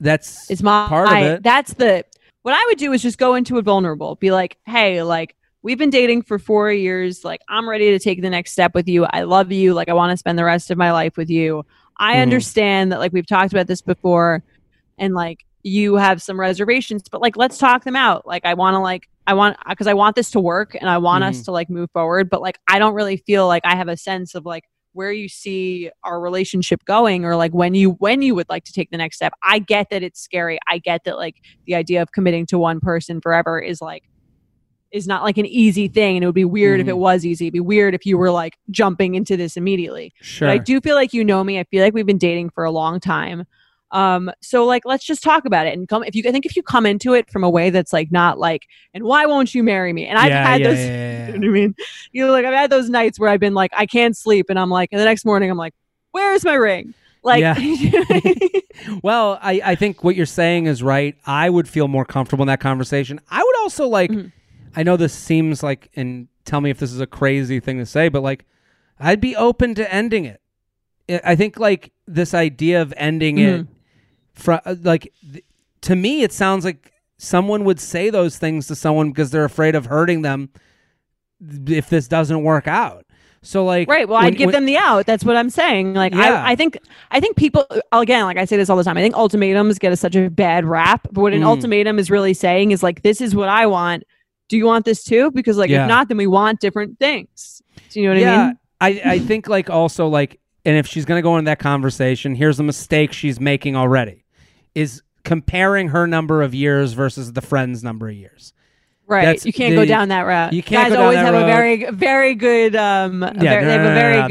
That's Is my part of it. That's the what I would do is just go into it vulnerable. Be like, hey, like we've been dating for four years. Like I'm ready to take the next step with you. I love you. Like I want to spend the rest of my life with you. I Mhm. understand that like we've talked about this before, and like you have some reservations, but like let's talk them out. Like I want to like I want because I want this to work and I want us to like move forward. But like I don't really feel like I have a sense of like where you see our relationship going or like when you when you would like to take the next step i get that it's scary i get that like the idea of committing to one person forever is like is not like an easy thing and it would be weird if it Mhm. was easy it'd be weird if you were like jumping into this immediately sure. but i do feel like you know me i feel like we've been dating for a long time um so like let's just talk about it and come if you i think if you come into it from a way that's like not like and why won't you marry me and i've yeah, had yeah, those yeah, you know what I mean? You know, like I've had those nights where I've been like, I can't sleep, and I'm like, and the next morning I'm like, where's my ring? Like. Well, I, I think what you're saying is right. I would feel more comfortable in that conversation. I would also like, Mhm. I know this seems like, and tell me if this is a crazy thing to say, but like, I'd be open to ending it. I- I think like this idea of ending it, fr- uh, like, th- to me, it sounds like someone would say those things to someone because they're afraid of hurting them if this doesn't work out. So like, right. Well, when- I'd give when- them the out. That's what I'm saying. Like, Yeah. I, I think, I think people, again, like I say this all the time. I think ultimatums get a, such a bad rap. But what an Mm. ultimatum is really saying is like, this is what I want. do you want this too? Because like Yeah. if not, then we want different things. Do you know what yeah, I mean? I, I think like also like, and if she's gonna go into that conversation, here's a mistake she's making already, is comparing her number of years versus the friend's number of years. Right. That's You can't the- go down that route. you can't Guys go down always that have road. a very, very good. Um, Yeah, ver- no, they have no, a no, very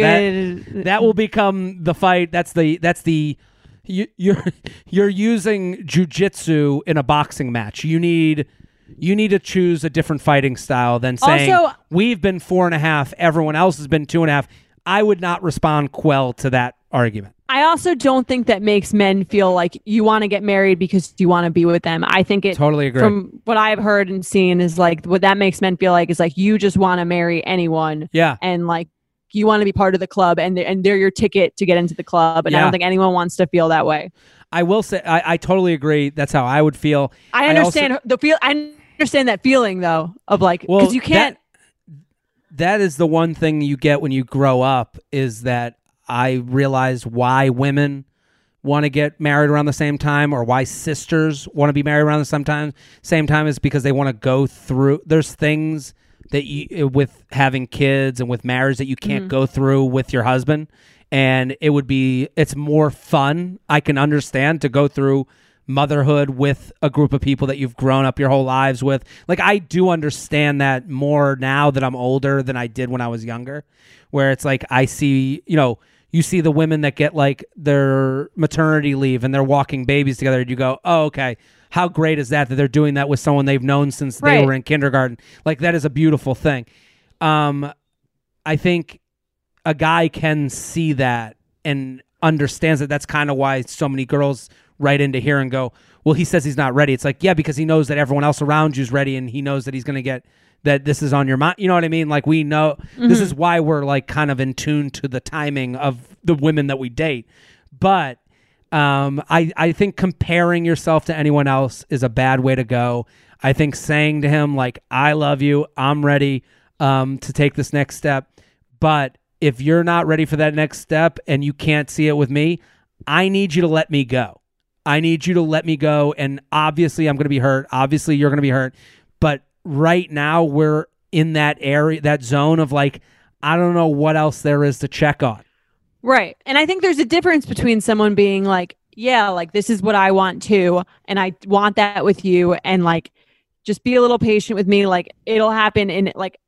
good. That will become the fight. That's the that's the you, you're you're using jujitsu in a boxing match. You need you need to choose a different fighting style than saying Also- we've been four and a half, everyone else has been two and a half. I would not respond quell to that argument. I also don't think that makes men feel like you want to get married because you want to be with them. I think it Totally agree. from what I've heard and seen is like what that makes men feel like is like you just want to marry anyone yeah. and like you want to be part of the club and they're, and they're your ticket to get into the club and I don't think anyone wants to feel that way. I will say I, I totally agree. That's how I would feel. I also- understand the feel. I understand that feeling though of like because Well, you can't. that is the one thing you get when you grow up is that I realize why women want to get married around the same time or why sisters want to be married around the same time same time is because they want to go through there's things that you eh, with having kids and with marriage that you can't mm-hmm. go through with your husband and it would be it's more fun I can understand to go through motherhood with a group of people that you've grown up your whole lives with. Like I do understand that more now that I'm older than I did when I was younger, where it's like I see, you know, you see the women that get like their maternity leave and they're walking babies together and you go, "Oh, okay. How great is that that they're doing that with someone they've known since they were in kindergarten?" Like that is a beautiful thing. Um I think a guy can see that and understands that that's kind of why so many girls write into here and go, well, he says he's not ready. It's like, yeah, because he knows that everyone else around you is ready and he knows that he's going to get that this is on your mind. You know what I mean? Like, we know this is why we're like kind of in tune to the timing of the women that we date. But um, I, I think comparing yourself to anyone else is a bad way to go. I think saying to him, like, I love you, I'm ready um, to take this next step. But if you're not ready for that next step and you can't see it with me, I need you to let me go. I need you to let me go. And obviously, I'm going to be hurt. Obviously, you're going to be hurt. But right now, we're in that area, that zone of like, I don't know what else there is to check on. Right. And I think there's a difference between someone being like, yeah, like this is what I want too. And I want that with you. And like, just be a little patient with me. Like, it'll happen in like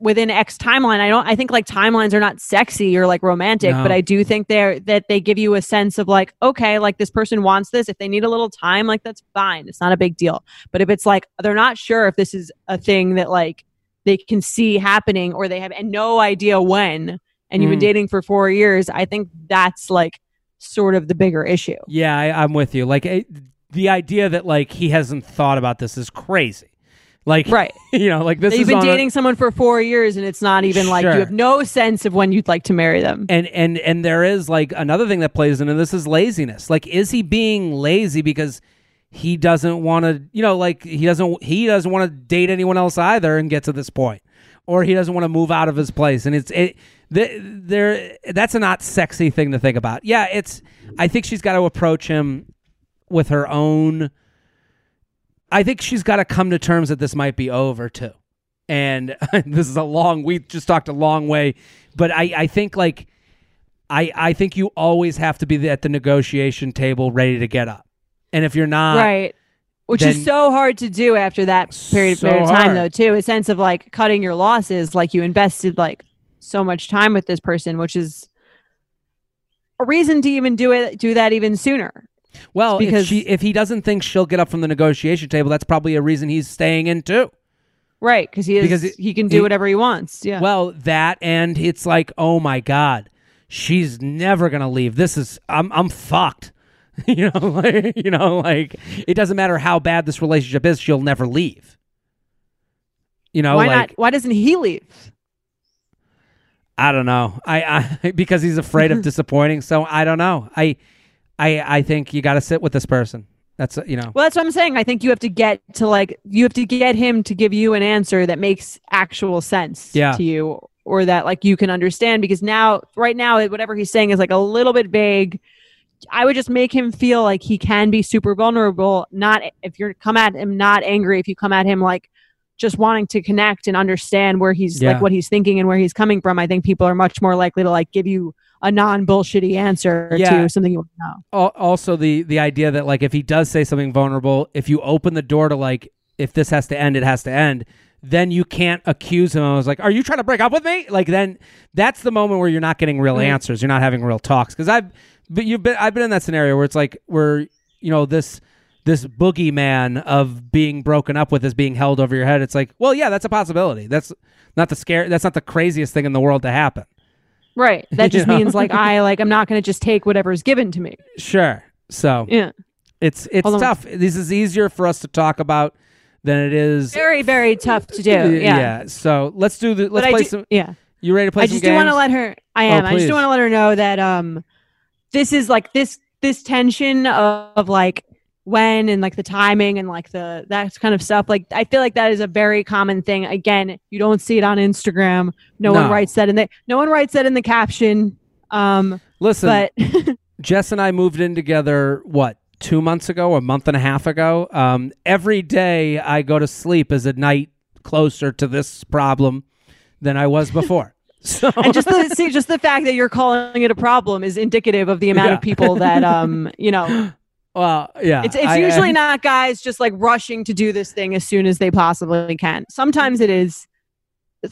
within X timeline. I don't, I think like timelines are not sexy or like romantic, No. but I do think they're, that they give you a sense of like, okay, like this person wants this. If they need a little time, like that's fine. It's not a big deal. But if it's like, they're not sure if this is a thing that like they can see happening or they have and no idea when, and you've been Mm. dating for four years, I think that's like sort of the bigger issue. Yeah, I, I'm with you. Like, it, the idea that like he hasn't thought about this is crazy. Like, Right. you know, like this you've been on a- dating someone for four years and it's not even like you have no sense of when you'd like to marry them. and and and there is like another thing that plays into this is laziness. Like is he being lazy because he doesn't want to you know like he doesn't he doesn't want to date anyone else either and get to this point? Or he doesn't want to move out of his place? And it's it th- there that's a not sexy thing to think about. Yeah it's i think she's got to approach him with her own i think she's got to come to terms that this might be over too and this is a long we just talked a long way but i i think like i i think you always have to be at the negotiation table ready to get up and if you're not right. Which is so hard to do after that period, So period of time, hard. though, too. A sense of like cutting your losses, like you invested like so much time with this person, which is a reason to even do it, do that even sooner. Well because- if she if he doesn't think she'll get up from the negotiation table that's probably a reason he's staying in too Right. Because he is, Because it- he can do he- whatever he wants. Yeah. Well, that and it's like, oh my god, she's never gonna leave. This is I'm I'm fucked. you know, like, you know, like it doesn't matter how bad this relationship is, she'll never leave. You know, why like not? Why doesn't he leave? I don't know. I, I because he's afraid of disappointing. So I don't know. I I I think you got to sit with this person. That's you know. Well, that's what I'm saying. I think you have to get to like you have to get him to give you an answer that makes actual sense Yeah. to you or that like you can understand because now right now whatever he's saying is like a little bit vague. I would just make him feel like he can be super vulnerable, not if you're come at him not angry, if you come at him like just wanting to connect and understand where he's Yeah. like what he's thinking and where he's coming from, I think people are much more likely to like give you a non bullshitty answer Yeah. to something you want to know. Also the the idea that like if he does say something vulnerable if you open the door to like if this has to end it has to end then you can't accuse him. I was like are you trying to break up with me? Like then that's the moment where you're not getting real Right. answers. You're not having real talks. Because i've but you've been i've been in that scenario where it's like where you know this this boogeyman of being broken up with is being held over your head. It's like well yeah that's a possibility. That's not the scare that's not the craziest thing in the world to happen Right. That just means like I like I'm not going to just take whatever's given to me. sure so Yeah. It's it's Hold on. tough. This is easier for us to talk about than it is. Very very tough to do. Yeah. yeah. So let's do the. Let's play do- some. Yeah. You ready to play I some just do want to let her. I Oh, am. I just do want to let her know that um, this is like this this tension of, of like when and like the timing and like the that kind of stuff. Like I feel like that is a very common thing. Again, you don't see it on Instagram. No, No. one writes that in the no one writes that in the caption. Um, Listen, but Jess and I moved in together. What two months ago, a month and a half ago? Um, every day I go to sleep is a night closer to this problem than I was before. so and just the see, just the fact that you're calling it a problem is indicative of the amount Yeah. of people that um, you know, well, yeah. it's it's I- usually I- not guys just like rushing to do this thing as soon as they possibly can. Sometimes it is.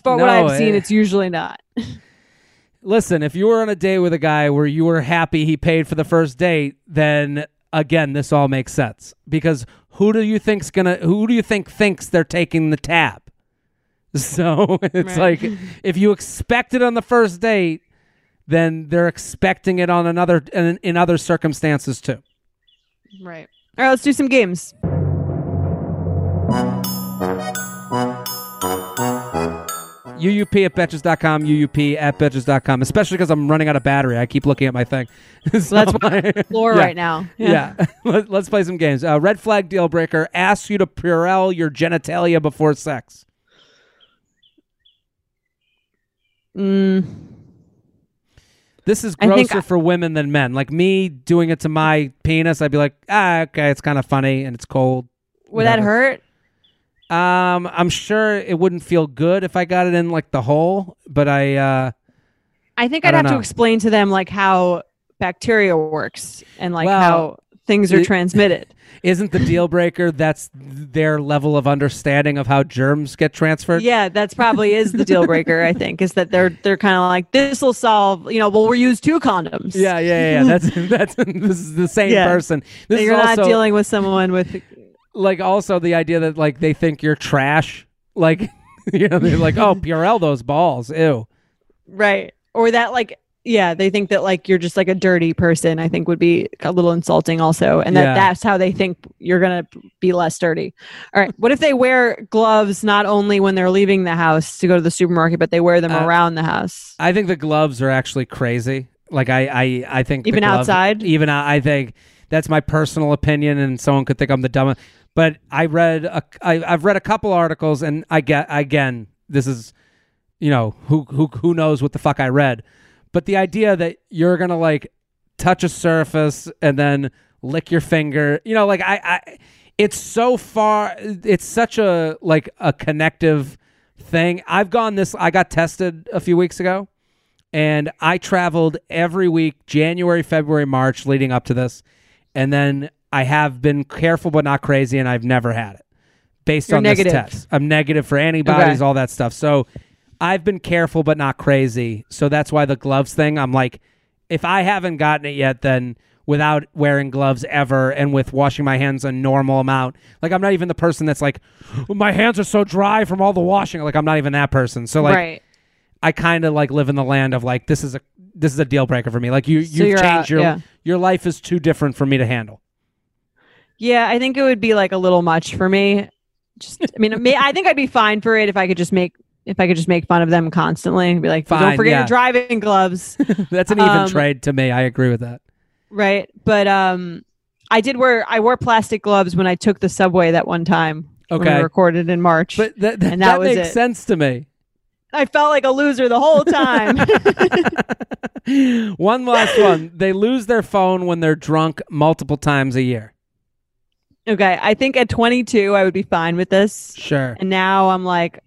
For what I've seen, eh. it's usually not. Listen, if you were on a date with a guy where you were happy he paid for the first date, then again, this all makes sense because who do you think's gonna? Who do you think thinks they're taking the tab? So it's Right. like if you expect it on the first date, then they're expecting it on another in, in other circumstances too. Right. All right, let's do some games. UUP at betches.com, UUP at betches.com, especially because I'm running out of battery. I keep looking at my thing. so That's my- Floor Yeah. right now. Yeah. Let, us play some games. Uh, red flag deal breaker asks you to Purell your genitalia before sex. Mm, This is grosser I- for women than men. Like me doing it to my penis, I'd be like, ah, okay, it's kind of funny and it's cold. would that hurt? Um, I'm sure it wouldn't feel good if I got it in like the hole, but I, uh, I think I I'd don't have know. to explain to them like how bacteria works and like Well, how things are it- transmitted. isn't the deal breaker that's their level of understanding of how germs get transferred? yeah, that's probably is the deal breaker. I think is that they're they're kind of like this will solve. You know, well, we'll use two condoms. Yeah, yeah, yeah. That's that's this is the same Yeah. person. This you're also, not dealing with someone with like also the idea that like they think you're trash. Like you know, they're like, oh, Purell those balls. Ew. right or that like yeah they think that like you're just like a dirty person i think would be a little insulting also and that Yeah. that's how they think you're gonna be less dirty all right what if they wear gloves not only when they're leaving the house to go to the supermarket but they wear them Uh, around the house I think the gloves are actually crazy. Like I, I, I think Even outside? Even I I think that's my personal opinion, and someone could think I'm the dumbest. But I read, a, I, I've read a couple articles, and I get again, this is, you know, who, who, who knows what the fuck I read, but the idea that you're gonna like touch a surface and then lick your finger, you know, like I, I, it's so far, it's such a like a connective thing. I've gone this. I got tested a few weeks ago and I traveled every week, January, February, March, leading up to this, and then I have been careful but not crazy, and I've never had it based You're on negative. this test. I'm negative for antibodies, Okay. all that stuff. So I've been careful but not crazy. So that's why the gloves thing. I'm like, if I haven't gotten it yet, then without wearing gloves ever and with washing my hands a normal amount. Like I'm not even the person that's like, oh, my hands are so dry from all the washing. Like I'm not even that person. So like right I kind of like live in the land of like this is a this is a deal breaker for me. Like you So you've changed out, your yeah. your life is too different for me to handle. yeah i think it would be like a little much for me just i mean i think i'd be fine for it if i could just make if i could just make fun of them constantly and be like Fine, don't forget yeah. your driving gloves That's an even Um, trade to me. I agree with that. Right. But um I did wear I wore plastic gloves when I took the subway that one time. When Okay. we recorded in March. But that that, And that that makes it. sense to me. I felt like a loser the whole time. one last one. They lose their phone when they're drunk multiple times a year. Okay, I think at 22 I would be fine with this. Sure. And now I'm like,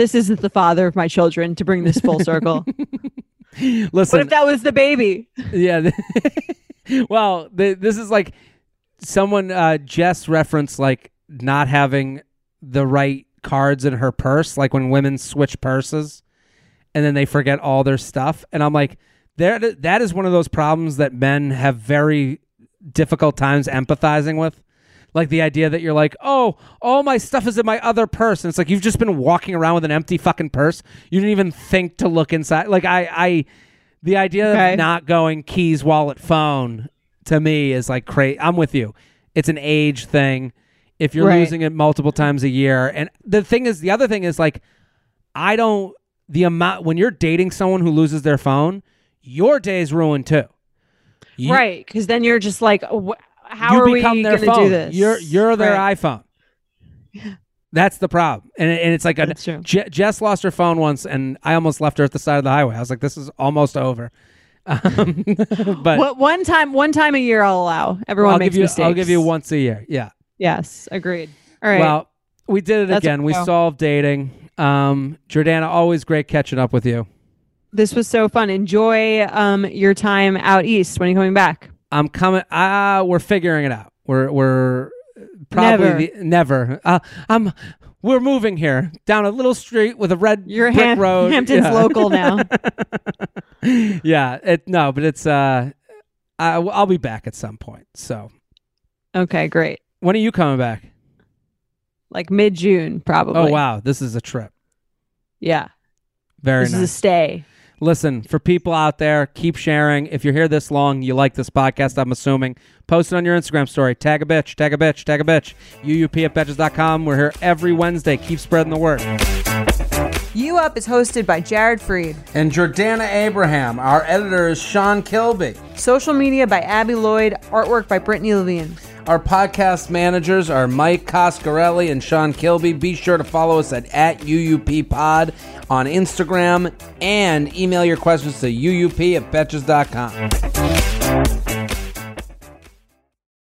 this isn't the father of my children to bring this full circle. Listen, what if that was the baby? yeah. well, the, this is like someone uh, Jess referenced like not having the right cards in her purse, like when women switch purses and then they forget all their stuff. And I'm like, there that is one of those problems that men have very difficult times empathizing with. Like the idea that you're like, oh, all my stuff is in my other purse. And it's like you've just been walking around with an empty fucking purse. You didn't even think to look inside. Like I I the idea Okay. of not going keys, wallet, phone to me is like crazy. I'm with you. It's an age thing. If you're Right. losing it multiple times a year, and the thing is, the other thing is like, I don't the amount when you're dating someone who loses their phone, your day's ruined too. You- right, because then you're just like, wh- how you are become going their phone. do this? You're you're their Right. iPhone. That's the problem, and and it's like a Je- Jess lost her phone once, and I almost left her at the side of the highway. I was like, "This is almost over." Um, but What, one time, one time a year, I'll allow. Everyone I'll makes give you mistakes. I'll give you once a year. Yeah. Yes, agreed. All right. Well, we did it That's again. We solved dating. Um, Jordana, always great catching up with you. this was so fun. Enjoy um your time out east. When are you coming back? I'm coming. Ah, we're figuring it out. We're we're probably Never. the, never. Uh, I'm. We're moving here down a little street with a red You're brick Ham- road. Hampton's Yeah. local now. yeah. It no, but it's uh, I, I'll be back at some point. So Okay, great. when are you coming back? Like mid June, probably. Oh wow, this is a trip. Yeah. Very this nice. is a stay. Listen, for people out there, keep sharing. If you're here this long, you like this podcast, I'm assuming. Post it on your Instagram story. Tag a bitch, tag a bitch, tag a bitch. UUP at betches.com. We're here every Wednesday. Keep spreading the word. You Up is hosted by Jared Freid. And Jordana Abraham. Our editor is Sean Kilby. Social media by Abby Lloyd. Artwork by Brittany Levine. Our podcast managers are Mike Coscarelli and Sean Kilby. Be sure to follow us at, at UUP Pod on Instagram and email your questions to UUP at betches.com.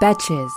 Betches.